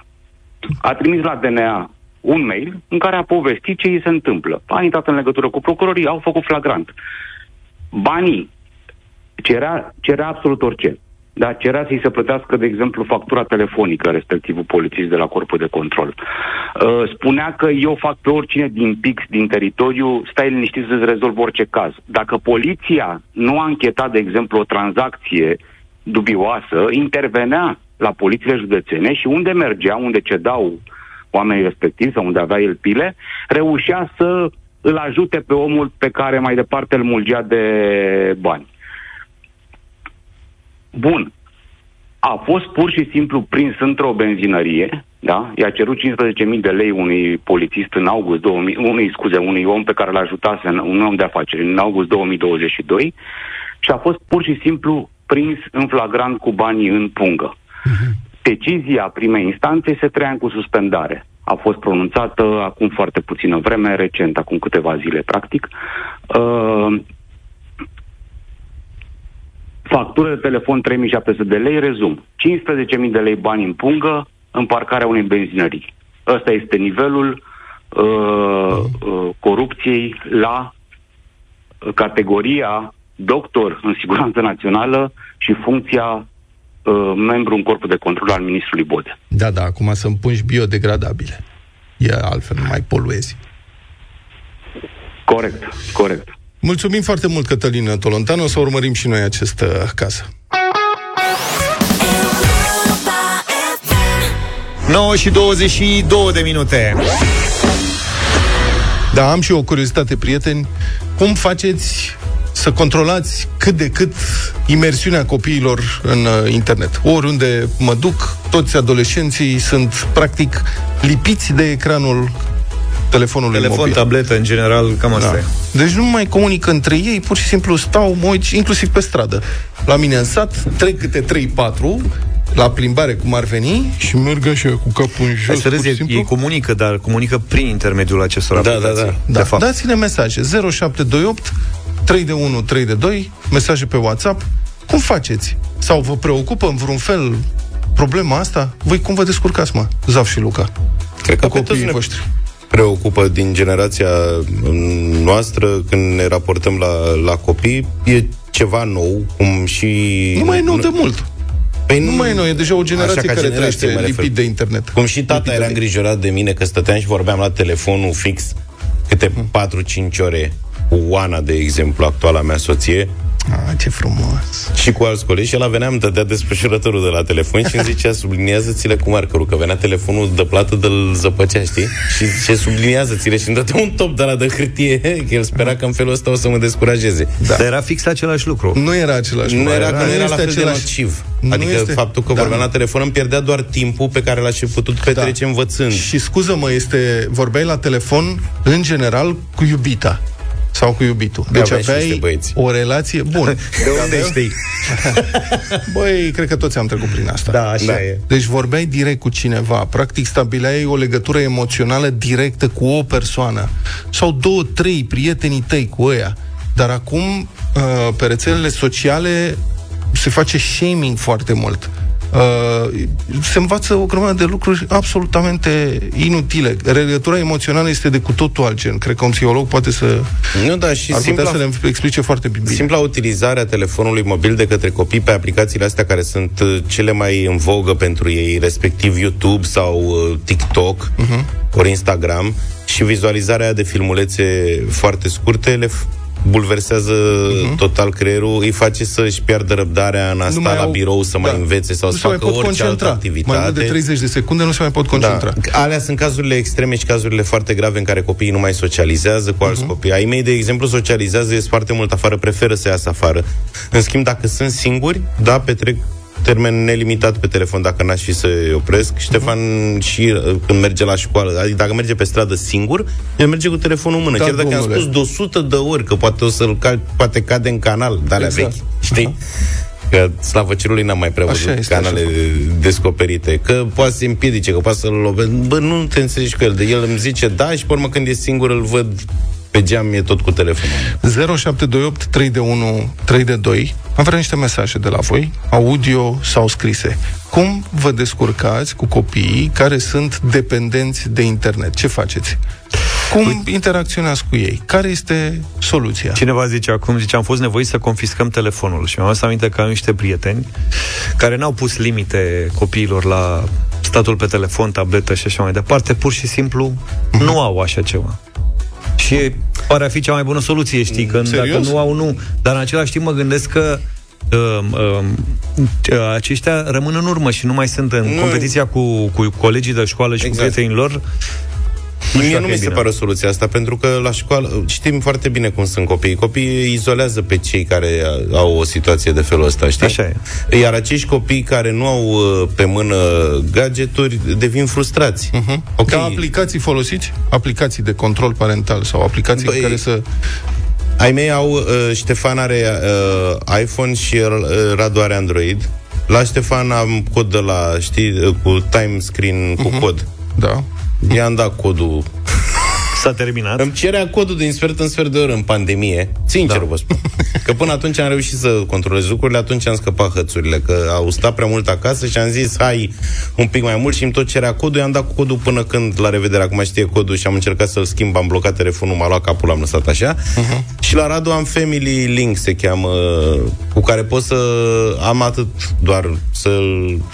S16: A trimis la DNA un mail în care a povestit ce îi se întâmplă. A intrat în legătură cu procurorii, au făcut flagrant. Banii cerea, cerea absolut orice. Da, cerea să-i se plătească, de exemplu, factura telefonică respectivul polițist de la corpul de control. Uh, spunea că eu fac pe oricine din pix, din teritoriu, stai liniștit să-ți rezolv orice caz. Dacă poliția nu a închetat, de exemplu, o tranzacție dubioasă, intervenea la polițiile județene și unde mergea, unde cedau oamenii respectivi sau unde avea el pile, reușea să îl ajute pe omul pe care mai departe îl mulgea de bani. Bun. a fost pur și simplu prins într-o benzinărie, da? I-a cerut 15.000 de lei unui polițist în august 2000, unui, scuze, unui om pe care l-a ajutase, în- un om de afaceri, în august 2022 și a fost pur și simplu prins în flagrant cu banii în pungă. Decizia primei instanțe este trei ani cu suspendare. A fost pronunțată acum foarte puțină vreme, recent, acum câteva zile, practic. Uh, factură de telefon 3700 de lei, rezum. 15.000 de lei bani în pungă în parcarea unei benzinării. Ăsta este nivelul uh, uh, corupției la uh, categoria doctor în siguranță națională și funcția uh, membru în corpul de control al ministrului Bode.
S3: Da, da, acum să împungi biodegradabile. E altfel, nu mai poluezi.
S16: Corect, corect.
S3: Mulțumim foarte mult, Cătălin Tolontan. O să urmărim și noi acest uh, caz.
S2: 9 și 22 de minute.
S3: Da, am și eu o curiozitate, prieteni. Cum faceți să controlați cât de cât imersiunea copiilor în uh, internet? Oriunde mă duc, toți adolescenții sunt practic lipiți de ecranul telefonului
S2: Telefon,
S3: mobil.
S2: tabletă, în general, cam asta
S3: Da.
S2: e.
S3: Deci nu mai comunică între ei, pur și simplu stau, mă uit, inclusiv pe stradă. La mine în sat, trec câte 3-4, la plimbare cum ar veni, și merg așa cu capul în jos.
S2: Hai să
S3: pur
S2: râzi,
S3: și
S2: ei,
S3: simplu.
S2: ei comunică, dar comunică prin intermediul acestor
S4: Da,
S2: aplicații.
S4: da, da.
S3: Da,
S2: De fapt.
S3: dați-ne mesaje 0728 3 de 1 3 de 2, mesaje pe WhatsApp. Cum faceți? Sau vă preocupă în vreun fel problema asta? Voi cum vă descurcați, mă? Zaf și Luca.
S4: Cred că
S3: Cu
S4: pe toți
S3: copiii
S4: ne
S3: voștri.
S4: Preocupă din generația mm, noastră când ne raportăm la, la copii. E ceva nou, cum și...
S3: Nu mai e nou de mult.
S4: Păi
S3: Nu mai e nou, e deja o generație
S4: Așa ca
S3: care
S4: generație,
S3: trăiește
S4: mă refer.
S3: lipit de internet.
S4: Cum și tata era îngrijorat de mine că stăteam și vorbeam la telefonul fix câte 4-5 ore cu Oana, de exemplu, actuala mea soție,
S3: Ah, ce frumos.
S4: și cu alți colegi și el venea, îmi dădea desfășurătorul de la telefon și îmi zicea, subliniază-ți-le cu markerul, că venea telefonul de plată de-l zăpăcea, știi? Și ce subliniază-ți-le și îmi dădea un top de la de hârtie, că el spera că în felul ăsta o să mă descurajeze.
S3: Da.
S2: Dar era fix același lucru.
S3: Nu era același
S4: Nu
S3: lucru.
S4: era că nu era la
S3: este
S4: fel de
S3: același-
S4: nociv.
S3: Nu
S4: Adică
S3: este-
S4: faptul că
S3: Da,
S4: vorbeam
S3: nu.
S4: la telefon îmi pierdea doar timpul pe care l-aș fi putut petrece învățând.
S3: Și scuză-mă, este, vorbeai la telefon, în general, cu iubita. Sau cu iubitul.
S4: Da,
S3: Deci
S4: aveai și niște
S3: aveai
S4: băieți.
S3: o relație bună.
S2: De unde știi?
S3: Băi, cred că toți am trecut prin asta.
S2: Da, așa
S4: Da.
S2: e.
S3: Deci vorbeai direct cu cineva, practic stabileai o legătură emoțională directă cu o persoană. Sau două, trei prietenii tăi cu ăia. Dar acum, uh, pe rețelele sociale, se face shaming foarte mult. Uh, se învață o grămadă de lucruri absolutamente inutile. Legătura emoțională este de cu totul alt gen. Cred că un psiholog poate să
S4: Nu, da, și
S3: ar putea
S4: simpla,
S3: să le explice foarte bine.
S4: simpla utilizarea telefonului mobil de către copii pe aplicațiile astea care sunt uh, cele mai în vogă pentru ei, respectiv YouTube sau uh, TikTok,
S3: Mhm.
S4: uh-huh. ori Instagram, și vizualizarea de filmulețe foarte scurte le f- bulversează uh-huh. total creierul, îi face să-și piardă răbdarea în a
S3: Mhm. Nu
S4: sta
S3: mai
S4: la
S3: au-
S4: birou să mai
S3: da.
S4: învețe sau
S3: nu
S4: să
S3: se mai
S4: facă
S3: pot
S4: orice altă
S3: concentra.
S4: activitate.
S3: Mai mult de 30 de secunde nu se mai pot concentra.
S4: Da. Alea sunt cazurile extreme și cazurile foarte grave în care copiii nu mai socializează cu alți uh-huh. copii. Ai mei, de exemplu, socializează, ies foarte mult afară, preferă să iasă afară. În schimb, dacă sunt singuri, da, petrec termen nelimitat pe telefon dacă n-aș fi să opresc. Ștefan și uh, când merge la școală, adică dacă merge pe stradă singur, el merge cu telefonul în mână.
S3: Da,
S4: Chiar dacă
S3: domnule.
S4: am spus de 100 de ori că poate o să-l cal, poate cade în canal, de alea
S3: Exact.
S4: vechi, știi? Că slavă cerului n-am mai prea
S3: Așa
S4: văzut
S3: este,
S4: canale
S3: așa.
S4: descoperite. Că poate să se împiedice, că poate să-l lovesc. Bă, nu te înțelegi cu el. De el îmi zice da și pe urmă când e singur îl văd pe geam, e tot cu telefonul.
S3: 0728 3 de 1 3 de 2 Am vrea niște mesaje de la voi, audio sau scrise. Cum vă descurcați cu copiii care sunt dependenți de internet? Ce faceți? Cum interacționați cu ei? Care este soluția?
S2: Cineva zice acum, zice, am fost nevoit să confiscăm telefonul și mi-am adus aminte că am niște prieteni care n-au pus limite copiilor la statul pe telefon, tabletă și așa mai departe, pur și simplu nu au așa ceva. Și pare a fi cea mai bună soluție, știi, că
S3: Serios?
S2: dacă nu au, nu. Dar în același timp mă gândesc că um, um, aceștia rămân în urmă și nu mai sunt în
S4: Nu.
S2: competiția cu, cu colegii de școală și
S4: Exact.
S2: cu prietenii lor.
S4: Mie
S2: dacă
S4: nu
S2: e
S4: mi se
S2: bine.
S4: pare o soluție asta, pentru că la școală știm foarte bine cum sunt copiii. Copiii izolează pe cei care au o situație de felul ăsta, știi?
S2: Așa
S4: e. Iar acești copii care nu au uh, pe mână gadgeturi devin frustrați.
S3: Uh-huh.
S4: Ok.
S3: Ca aplicații folosiți? Aplicații de control parental sau aplicații
S4: Băi,
S3: care să...
S4: Ai mei au, uh, Ștefan are uh, iPhone și uh, Radu are Android. La Ștefan am cod de la, știi, uh, cu time screen cu
S3: Mhm.
S4: cod.
S3: Da.
S4: I-am dat codul.
S2: S-a terminat.
S4: Îmi cerea codul din sfert în sfert de oră în pandemie. Sincer da. vă spun. Că până atunci am reușit să controlez lucrurile, atunci am scăpat hățurile, că au stat prea mult acasă și am zis, hai un pic mai mult și îmi tot cerea codul, i-am dat codul până când, la revedere, acum știe codul și am încercat să-l schimb, am blocat telefonul, m-a luat capul, l-am lăsat așa. Uh-huh. Și la Radu am Family Link, se cheamă, cu care pot să am atât doar să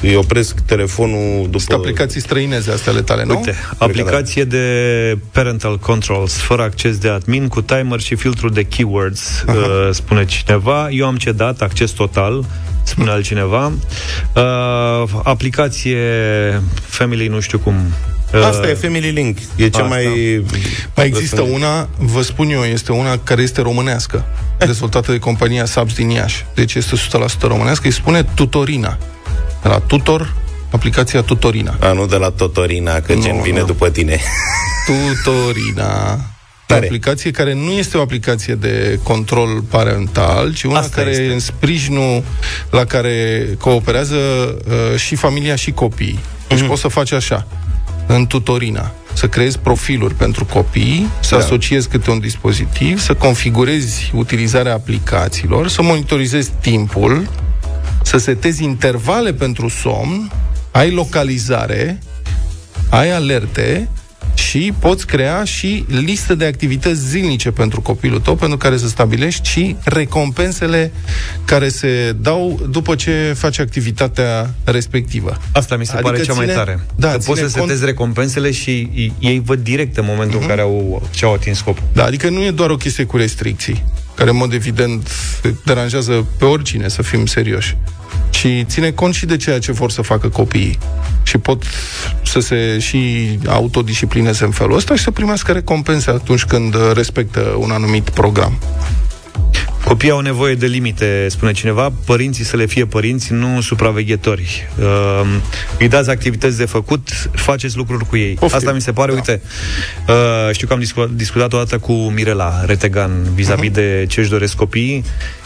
S4: îi opresc telefonul după...
S3: Sunt aplicații străineze astea ale tale, nu?
S2: Uite, aplicație de parental controls, fără acces de admin, cu timer și filtru de keywords, uh, spune cineva. Eu am cedat, acces total, spune altcineva. Uh, aplicație Family, nu știu cum. Uh,
S4: Asta e Family Link. E cea
S3: Asta.
S4: mai...
S3: Mai există una, vă spun eu, este una care este românească, dezvoltată de compania Subs din Iași. Deci este 100% românească, îi spune Tutorina. De la Tutor, aplicația Tutorina.
S4: A, nu de la Totorina, că
S3: Nu,
S4: gen vine
S3: nu.
S4: după tine.
S3: Tutorina. O aplicație care nu este o aplicație de control parental, ci una
S2: Asta
S3: care
S2: este.
S3: e în sprijinul la care cooperează uh, și familia și copiii. Deci
S2: Mhm.
S3: poți să faci așa, în Tutorina, să creezi profiluri pentru copii, să
S4: Da.
S3: asociezi câte un dispozitiv, să configurezi utilizarea aplicațiilor, să monitorizezi timpul, să setezi intervale pentru somn, ai localizare, ai alerte și poți crea și listă de activități zilnice pentru copilul tău, pentru care să stabilești și recompensele care se dau după ce faci activitatea respectivă.
S2: Asta mi se
S3: Adică
S2: pare cea mai
S3: ține-
S2: tare.
S3: da,
S2: că poți
S3: ține
S2: să
S3: cont-
S2: setezi recompensele și ei- ei văd direct în momentul în care au, și-au atins scopul.
S3: Da, adică nu e doar o chestie cu restricții, care în mod evident deranjează pe oricine, să fim serioși, ci ține cont și de ceea ce vor să facă copiii. Și pot să se și autodisciplineze în felul ăsta și să primească recompense atunci când uh, respectă un anumit program.
S2: Copiii au nevoie de limite, spune cineva, părinții să le fie părinți, nu supraveghetori. Uh, îi dați activități de făcut, faceți lucruri cu ei.
S3: Poftim.
S2: Asta mi se pare, da. uite, uh, știu că am discu- discutat o dată cu Mirela Retegan vis-a-vis uh-huh. de ce își doresc copiii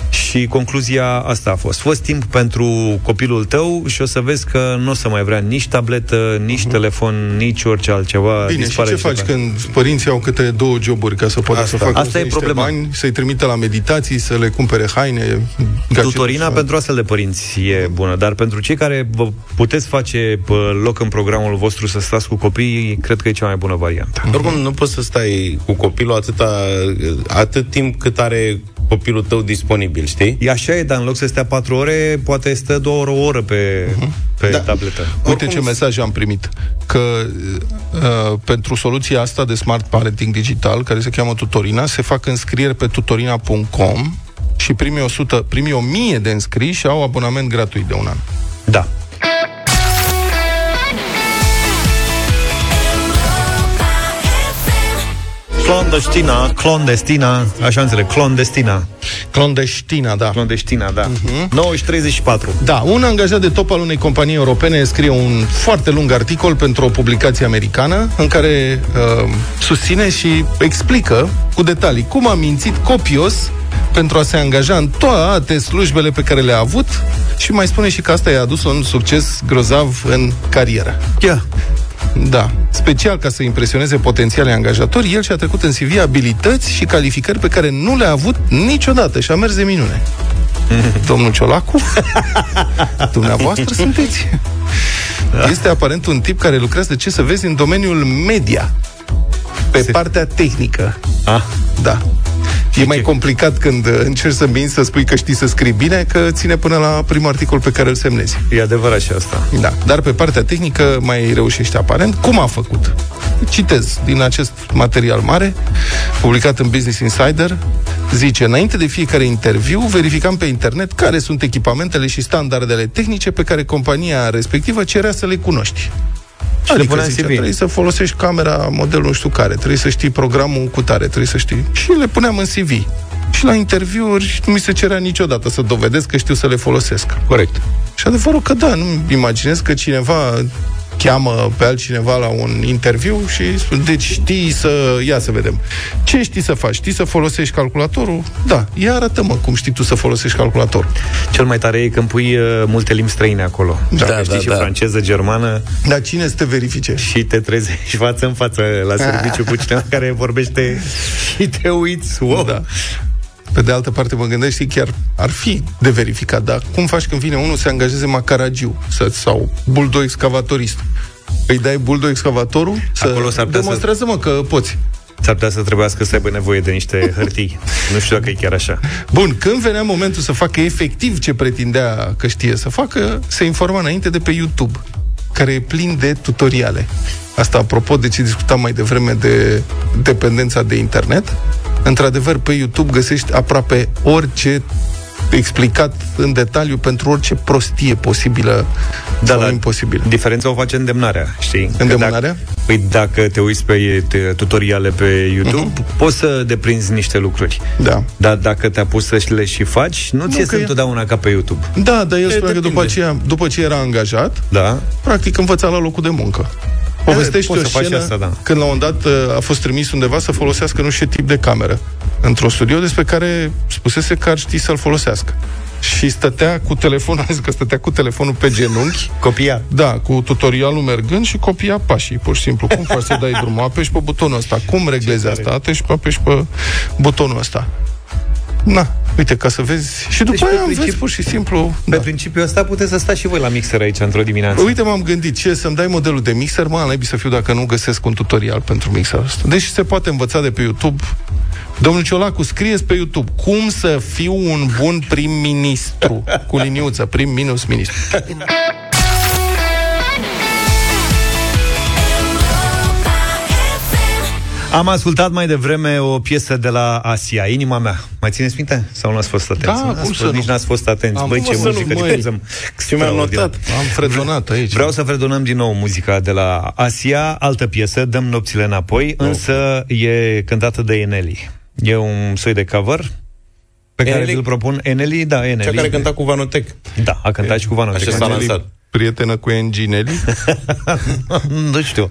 S2: și concluzia asta a fost. Fost timp pentru copilul tău și o să vezi că nu o să mai vrea nici tabletă, nici uh-huh. telefon, nici orice altceva.
S3: Bine, și
S2: dispare
S3: ce
S2: și
S3: faci
S2: pleacă.
S3: când părinții au câte două joburi ca să poată
S4: Asta.
S3: să facă
S2: Asta e
S3: niște
S2: problema.
S3: bani, să-i trimită la meditații, să le cumpere haine, gadgeturi
S2: Tutorina
S3: și-
S2: pentru astfel de părinți e bună, dar pentru cei care vă puteți face bă, loc în programul vostru să stați cu copiii, cred că e cea mai bună variantă.
S4: Oricum, nu poți să stai cu copilul atâta, atât timp cât are copilul tău disponibil, știi?
S2: E așa e, dar în loc să stea patru ore, poate stă două ore, o oră pe, pe
S4: Da.
S2: tabletă.
S3: Uite
S4: Oricum-
S3: ce mesaj am primit. Că uh, pentru soluția asta de smart parenting digital, care se cheamă Tutorina, se fac înscrieri pe tutorina.com și primii 100, primii 1000 de înscriși au abonament gratuit de un an.
S2: Da. Clondestina, clondestina, așa înțeleg, clondestina.
S3: Clondestina, da.
S2: Clondestina, da. Uh-huh. 9 și 34.
S3: Da, un angajat de top al unei companii europene scrie un foarte lung articol pentru o publicație americană în care uh, susține și explică cu detalii cum a mințit copios pentru a se angaja în toate slujbele pe care le-a avut și mai spune și că asta i-a adus un succes grozav în carieră.
S2: Yeah.
S3: Da. Special ca să impresioneze potențiale angajatori, el și-a trecut în CV abilități și calificări pe care nu le-a avut niciodată și a mers de minune. Domnul Ciolacu, dumneavoastră sunteți. Este aparent un tip care lucrează, de ce să vezi, în domeniul media. Pe partea tehnică.
S2: Ah.
S3: Da. E mai complicat când uh, încerci să minți, să spui că știi să scrii bine, că ține până la primul articol pe care îl semnezi.
S2: E adevărat și asta.
S3: Da, dar pe partea tehnică mai reușește aparent. Cum a făcut? Citez din acest material mare, publicat în Business Insider, zice, înainte de fiecare interviu, verificam pe internet care sunt echipamentele și standardele tehnice pe care compania respectivă cerea să le cunoști. Și
S2: le
S3: adică
S2: punea în
S3: zicea,
S2: CV.
S3: trebuie să folosești camera modelul nu știu care, trebuie să știi programul cu tare, trebuie să știi. Și le puneam în CV. Și la interviuri nu mi se cerea niciodată să dovedesc că știu să le folosesc.
S4: Corect.
S3: Și adevărul că da, nu imaginez că cineva cheamă pe altcineva la un interviu și spune, deci știi să... Ia să vedem. Ce știi să faci? Știi să folosești calculatorul? Da. Ia arată-mă cum știi tu să folosești calculatorul.
S2: Cel mai tare e când pui uh, multe limbi străine acolo.
S3: Da,
S2: Dacă
S3: da,
S2: știi și
S3: da.
S2: franceză, germană
S3: Dar cine să te verifice?
S2: și te trezești față în față la serviciu cu cineva care vorbește și te uiți. Wow.
S3: Da. Pe de altă parte mă gândesc, știi, chiar ar fi de verificat, dar cum faci când vine unul să se angajeze macaragiu să, sau buldo excavatorist? Îi dai buldo excavatorul? Să
S2: Acolo s-ar putea să-
S3: Demonstrează-mă că poți.
S2: S-ar putea să trebuiască să aibă nevoie de niște hârtii. nu știu dacă e chiar așa.
S3: Bun, când venea momentul să facă efectiv ce pretindea că știe să facă, se informa înainte de pe YouTube, care e plin de tutoriale. Asta apropo de ce discutam mai devreme de dependența de internet. Într-adevăr, pe YouTube găsești aproape orice explicat în detaliu pentru orice prostie posibilă da, sau
S2: da.
S3: imposibilă.
S2: Diferența o face îndemnarea, știi? Că
S3: Îndemnarea?
S2: Dacă, păi dacă te uiți pe te, tutoriale pe YouTube, uh-huh. poți să deprinzi niște lucruri.
S3: Da.
S2: Dar dacă te apuci să și le și faci, nu, nu ți
S3: că
S2: iese
S3: e-
S2: întotdeauna ca pe YouTube.
S3: Da, dar el
S2: E,
S3: spunea că după,
S2: depinde.
S3: aceea, după ce era angajat,
S2: Da?
S3: practic învăța la locul de muncă. Povestește
S2: poți
S3: o
S2: să faci
S3: scenă
S2: asta, da.
S3: când la un dat uh, a fost trimis undeva să folosească nu știu ce tip de cameră într-un studio despre care spusese că ar ști să-l folosească. Și stătea cu telefonul, a zis că stătea cu telefonul pe genunchi.
S2: Copia.
S3: Da, cu tutorialul mergând și copia pașii, pur și simplu. Cum faci să dai drumul? Apeși pe butonul ăsta. Cum reglezi asta? Apeși pe, apeși pe butonul ăsta. Na, uite, ca să vezi. Și după
S2: Deci,
S3: aia
S2: pe
S3: am
S2: principiu-
S3: vezi pur și simplu...
S2: Pe da. principiul ăsta puteți să stați și voi la mixer aici într-o dimineață.
S3: Uite, m-am gândit, ce, să-mi dai modelul de mixer, mă, naibii să fiu dacă nu găsesc un tutorial pentru mixerul ăsta. Deci se poate învăța de pe YouTube. Domnul Ciolacu, scrieți pe YouTube cum să fiu un bun prim-ministru, cu liniuță, prim
S2: Am ascultat mai devreme o piesă de la Asia, Inima mea. Mai țineți minte? Sau nu ați fost atenți?
S3: Da,
S2: N-ați
S3: cum
S2: fost,
S3: să nu?
S2: Nici n-ați fost atenți.
S3: Am
S2: Băi,
S3: fost
S2: ce
S3: să nu,
S2: muzică
S3: măi.
S2: diferență.
S4: Și mi-am notat.
S3: Am fredonat aici.
S2: Vreau să fredonăm din nou muzica de la Asia, altă piesă, Dăm nopțile înapoi, însă e cântată de Eneli. E un soi de cover pe care
S4: Eneli?
S2: vi-l propun. Eneli, da, Eneli.
S4: Cea care cânta cu Vanotec.
S2: Da, a cântat și cu Vanotec.
S4: Așa s-a lansat.
S3: Prietenă cu Enginelli.
S2: nu știu.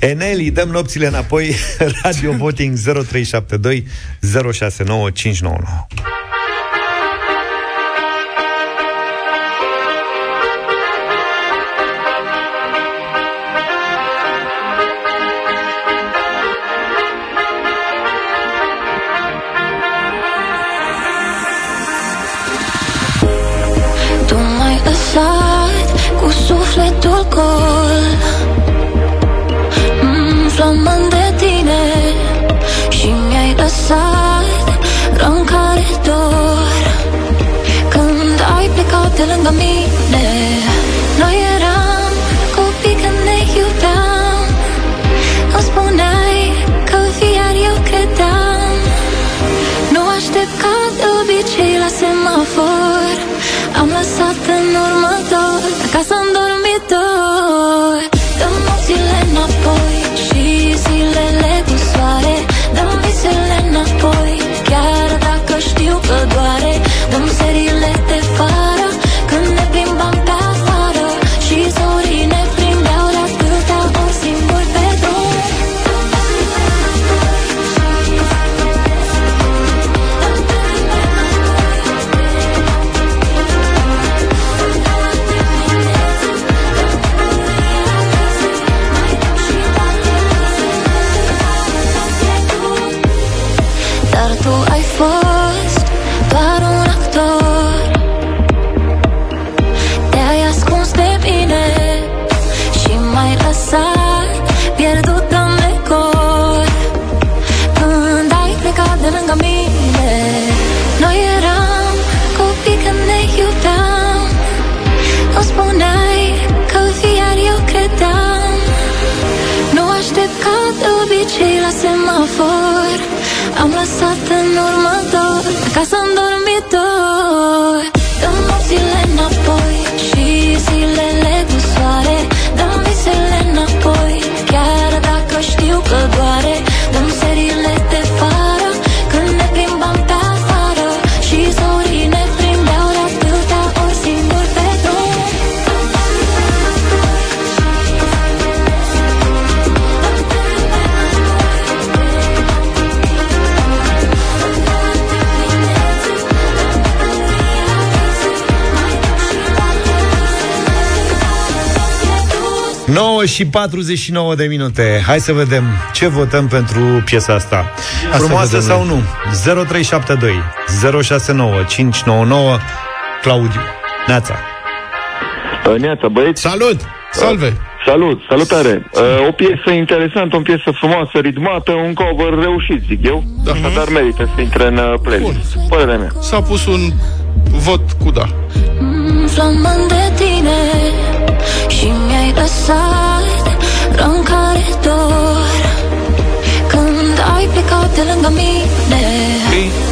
S2: Eneli, dăm nopțile înapoi. Radio Voting 0372 069599.
S14: Tu m-ai lăsat cu sufletul gol lângă mine Noi eram copii când ne iubeam. Îmi spuneai că vii iar eu credeam. Nu aștept ca de obicei la semafor. Am lăsat în urmă dor Acasă
S2: și 49 de minute. Hai să vedem ce votăm pentru piesa asta.
S3: Asta
S2: Frumoasă
S3: vedem
S2: sau
S3: noi.
S2: nu? 0372 069 599 Claudiu. Neața.
S17: Neața, băieți.
S3: Salut! Salve!
S17: Salut, salutare. Uh, o piesă interesantă, o piesă frumoasă, ritmată, un cover reușit, zic eu. Da. Dar merită să intre în uh, playlist. Părerea mea.
S3: S-a pus un vot cu da.
S14: Flamând de tine Și mi-ai lăsat rău care dor. Când ai plecat de lângă mine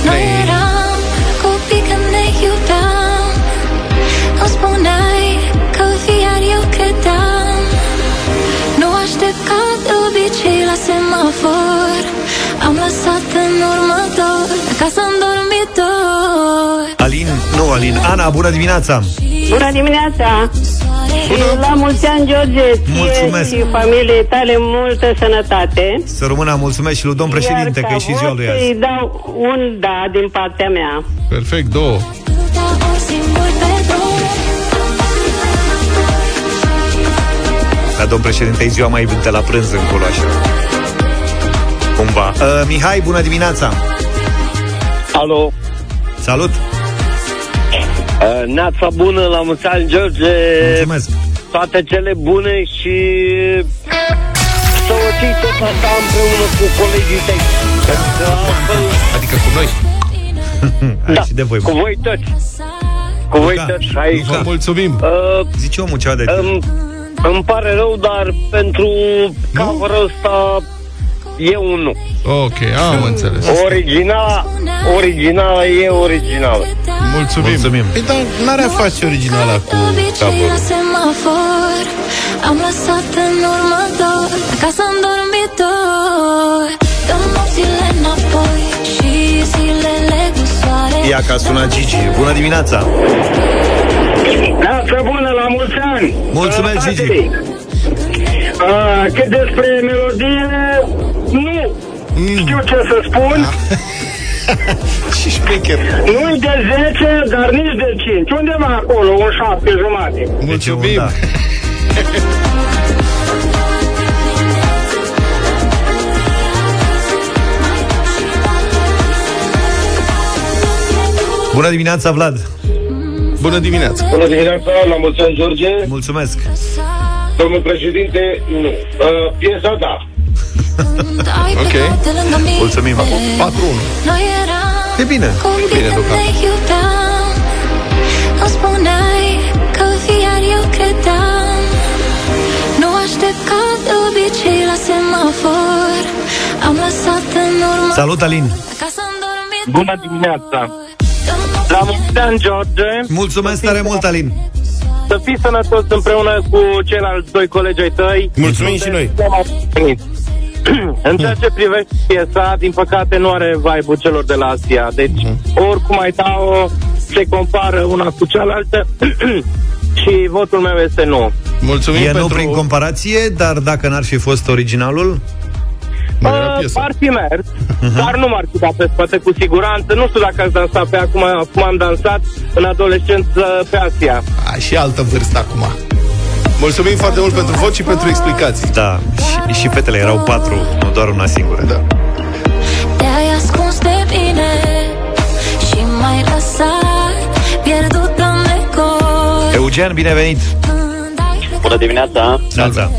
S14: Noi eram copii când ne iubeam. Îmi spuneai că vii iar eu credeam. Nu aștept ca de obicei la semafor. Am lăsat în urmă dor Acasă în dormitor
S2: Alin, nu Alin, Ana, bună dimineața!
S18: Bună dimineața! Bună. La mulți ani, George, ție
S2: Mulțumesc.
S18: și familiei tale multă sănătate.
S2: Să rămână mulțumesc și lui domn președinte,
S18: Iar
S2: că
S18: ca
S2: e și ziua
S18: vot
S2: lui azi.
S18: Îi dau un da din partea mea.
S3: Perfect, două.
S2: La domn președinte, e ziua mai de la prânz încolo, așa. Cumva. Uh, Mihai, bună dimineața!
S19: Alo!
S2: Salut!
S19: Uh, neața bună, la mulți ani, George!
S2: Mulțumesc!
S19: Toate cele bune și să o ții tot asta împreună cu colegii tăi. Pentru că altfel,
S3: Adică cu noi.
S19: da,
S2: și de voi,
S19: cu voi toți. Cu voi
S2: Luca,
S19: toți aici.
S2: Luca.
S3: Mulțumim!
S19: Uh,
S2: Zice omul ceva de
S19: îmi, îmi pare rău, dar pentru cover ăsta e un nu.
S3: Ok, am înțeles.
S19: Original, originală e originală.
S3: Mulțumim.
S2: Mulțumim.
S4: Păi dar n-are a face originala cu
S14: obicei la
S4: cover
S14: semafor Am lăsat în urmă dor Acasă în dormitor Dăm nopțile înapoi Și zilele cu soare
S2: Ia ca sună Gigi. Bună dimineața!
S20: Neața bună, la mulți ani!
S2: Mulțumesc,
S20: Sănătate!
S2: Gigi.
S20: Uh, cât despre melodie, nu știu ce să spun.
S3: Și șmecher.
S20: Nu-i de 10, dar nici de 5. Undeva acolo, un 7 jumate.
S3: Mulțumim!
S2: Da. Bună dimineața, Vlad!
S3: Bună dimineața!
S17: Bună dimineața, la mulți ani, George.
S2: Mulțumesc!
S17: Domnul președinte, nu. Uh, piesa, da.
S14: Ok
S2: Mulțumim.
S3: 4-1.
S14: Noi eram
S2: E bine.
S14: copii
S3: bine,
S14: când
S3: deocamdată.
S14: ne iubeam Îmi spuneai că vii iar eu credeam Nu aștept ca de obicei la semafor Am lăsat în urmă
S2: Salut, Alin!
S14: Acasă în dormitor
S9: Bună dimineața! La mulți ani, George!
S2: Mulțumesc tare mult, Alin!
S9: Să fii sănătos împreună cu ceilalți doi colegi ai tăi.
S4: Mulțumim și noi.
S9: În ceea ce privește piesa, din păcate nu are vibe celor de la Asia. Deci, oricum ai da-o, se compară una cu cealaltă și votul meu este nu.
S3: Mulțumim
S2: E
S3: pentru...
S2: nu prin comparație, dar dacă n-ar fi fost originalul,
S3: Mai era
S9: Uh,
S3: piesa.
S9: ar fi mers, dar nu m-ar fi dat pe spate cu siguranță. Nu știu dacă ați dansat pe acum, cum am dansat în adolescență pe Asia.
S3: A, și altă vârstă acum. Mulțumim foarte mult pentru vot și pentru explicații.
S2: da, și, și fetele erau patru, nu doar una singură.
S3: Da.
S14: Te-ai ascuns de bine Și m-ai lăsat pierdut în decor
S2: Eugen, bine venit!
S14: Când ai plecat
S19: Bună dimineața!
S2: Neața!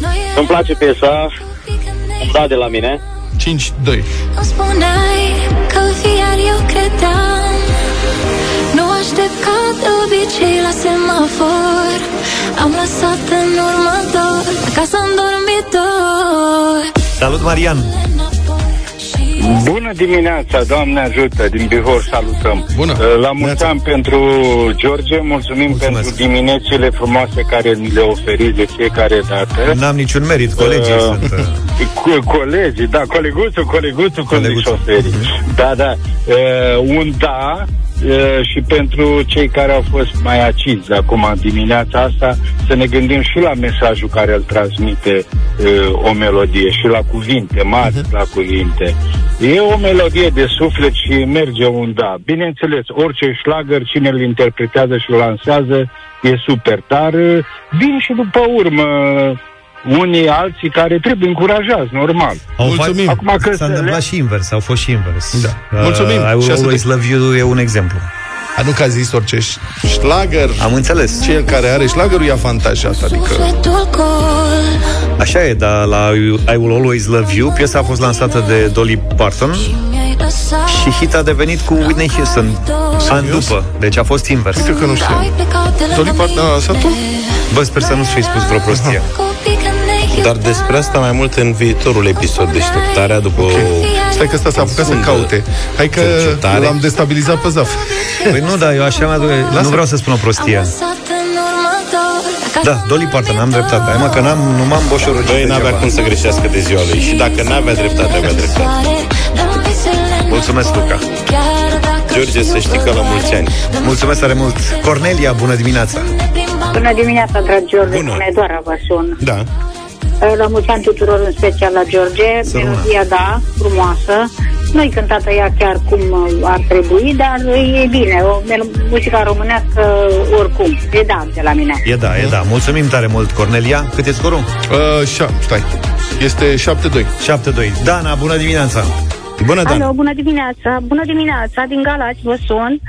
S14: Noi eram
S19: Îmi place piesa,
S14: copii când ne
S19: îmi da de la mine.
S3: 5-2.
S14: Îmi spuneai că vii iar eu credeam Nu aștept ca de obicei la semafor Am lăsat în urmă dor Acasă în dormitor
S2: Salut, Marian!
S5: Bună dimineața, Doamne ajută, din Bihor salutăm.
S3: Bună.
S5: Uh, La mulți ani pentru George, mulțumim
S2: Mulțumesc.
S5: pentru diminețile frumoase care ni le oferiți de fiecare dată.
S2: N-am niciun merit, colegii
S5: Uh,
S2: sunt... uh,
S5: Cu, colegii, da, coleguțul, coleguțul, cum zic
S2: Coleguțul.
S5: șoferii. Da, da. Uh, un da, uh, și pentru cei care au fost mai acizi acum dimineața asta, să ne gândim și la mesajul care îl transmite uh, o melodie și la cuvinte mari, uh-huh. la cuvinte. E o melodie de suflet și merge unda. Bineînțeles, orice șlagăr, cine îl interpretează și îl lansează, e super, dar uh, vin și după urmă unii alții care trebuie încurajați, normal.
S2: Au
S3: Mulțumim.
S2: Acum că s-a întâmplat
S5: le...
S2: și invers, au fost și invers.
S3: Da.
S2: Uh,
S3: Mulțumim.
S2: I will
S3: Și asta
S2: always
S3: de-
S2: love you e un exemplu.
S3: A, nu că a zis orice șlagăr.
S2: Am înțeles.
S3: Cel care are șlagărul ia fantajat, adică...
S14: Sufletul gol
S2: Așa e, dar la I Will Always Love You, piesa a fost lansată de Dolly Parton
S14: Mi-ai lăsat
S2: și hit a devenit cu Whitney Houston an după. Deci a fost invers.
S3: Uite că nu știu.
S14: Ai plecat de lângă
S3: Dolly Parton a lansat-o?
S2: Bă, sper să nu-ți fi spus vreo prostie.
S14: Copii când ne
S4: Dar despre asta mai mult în viitorul episod deșteptarea după o...
S3: Stai că ăsta s-a apucat să
S4: Profundă
S3: caute. Hai că
S4: cercetare.
S3: l-am destabilizat pe Zaf.
S2: Păi nu, da, eu așa mi Nu vreau să spun o prostie.
S14: lăsat în urmă dor
S2: Da, Dolly Parton, am dreptate. Hai mă, că n-am, nu m-am boșorul
S4: Băi, n-avea cum să greșească de ziua lui Și dacă n-avea dreptate, avea dreptate
S2: Mulțumesc, Luca.
S4: George, să știi că la mulți ani
S2: Mulțumesc tare mult. Cornelia, bună dimineața.
S13: Bună dimineața, dragi George,
S4: Bună.
S13: Bună. doar vă sun.
S4: Da
S13: La mulți ani tuturor, în special la George.
S2: Să rămână.
S13: Melodia, da, frumoasă. Nu-i cântată ea chiar cum uh, ar trebui, dar e bine. O, mel- muzica românească, oricum, e da de la mine.
S2: E da, e da. Mulțumim tare mult, Cornelia. Cât e scorul?
S3: Uh, șa, stai. Este 7-2.
S2: 7-2. Dana, bună dimineața.
S4: Bună, Dan
S10: Alo, bună dimineața! Bună dimineața, din Galați vă sun.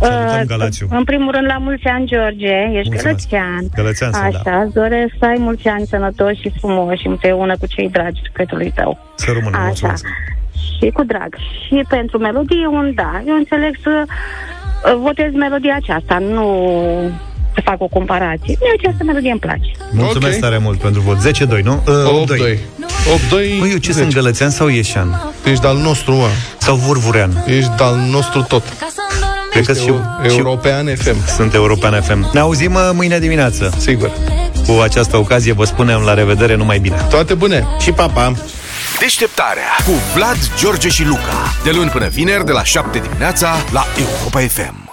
S2: Salutăm,
S10: Uh,
S2: Galațiu.
S10: În primul rând, la mulți ani, George. Ești
S2: Mulțumesc.
S10: gălățean.
S2: Gălățean sunt,
S10: Așa,
S2: da.
S10: îți doresc să ai mulți ani sănătoși și frumoși împreună cu cei dragi sufletului tău.
S2: Să rămână,
S10: Așa.
S2: mulțumesc.
S10: Și cu drag. Și pentru melodie, un da. Eu înțeleg să uh, votez melodia aceasta, nu să fac o comparație. Mie această melodie îmi place.
S2: Mulțumesc
S3: Ok.
S2: tare mult pentru vot. 10-2, nu? Uh,
S3: 8-2. 8-2.
S2: Măi, eu ce sunt, gălățean sau ieșan?
S3: Ești de-al nostru, mă.
S2: Sau vurvurean?
S3: Ești de-al nostru tot.
S2: Cred că și, și
S3: European FM.
S2: sunt European FM. Ne auzim uh, mâine dimineață.
S3: Sigur.
S2: Cu această ocazie vă spunem la revedere, numai bine.
S3: Toate bune.
S4: Și papa
S1: Deșteptarea cu Vlad, George și Luca. De luni până vineri, de la 7 dimineața, la Europa FM.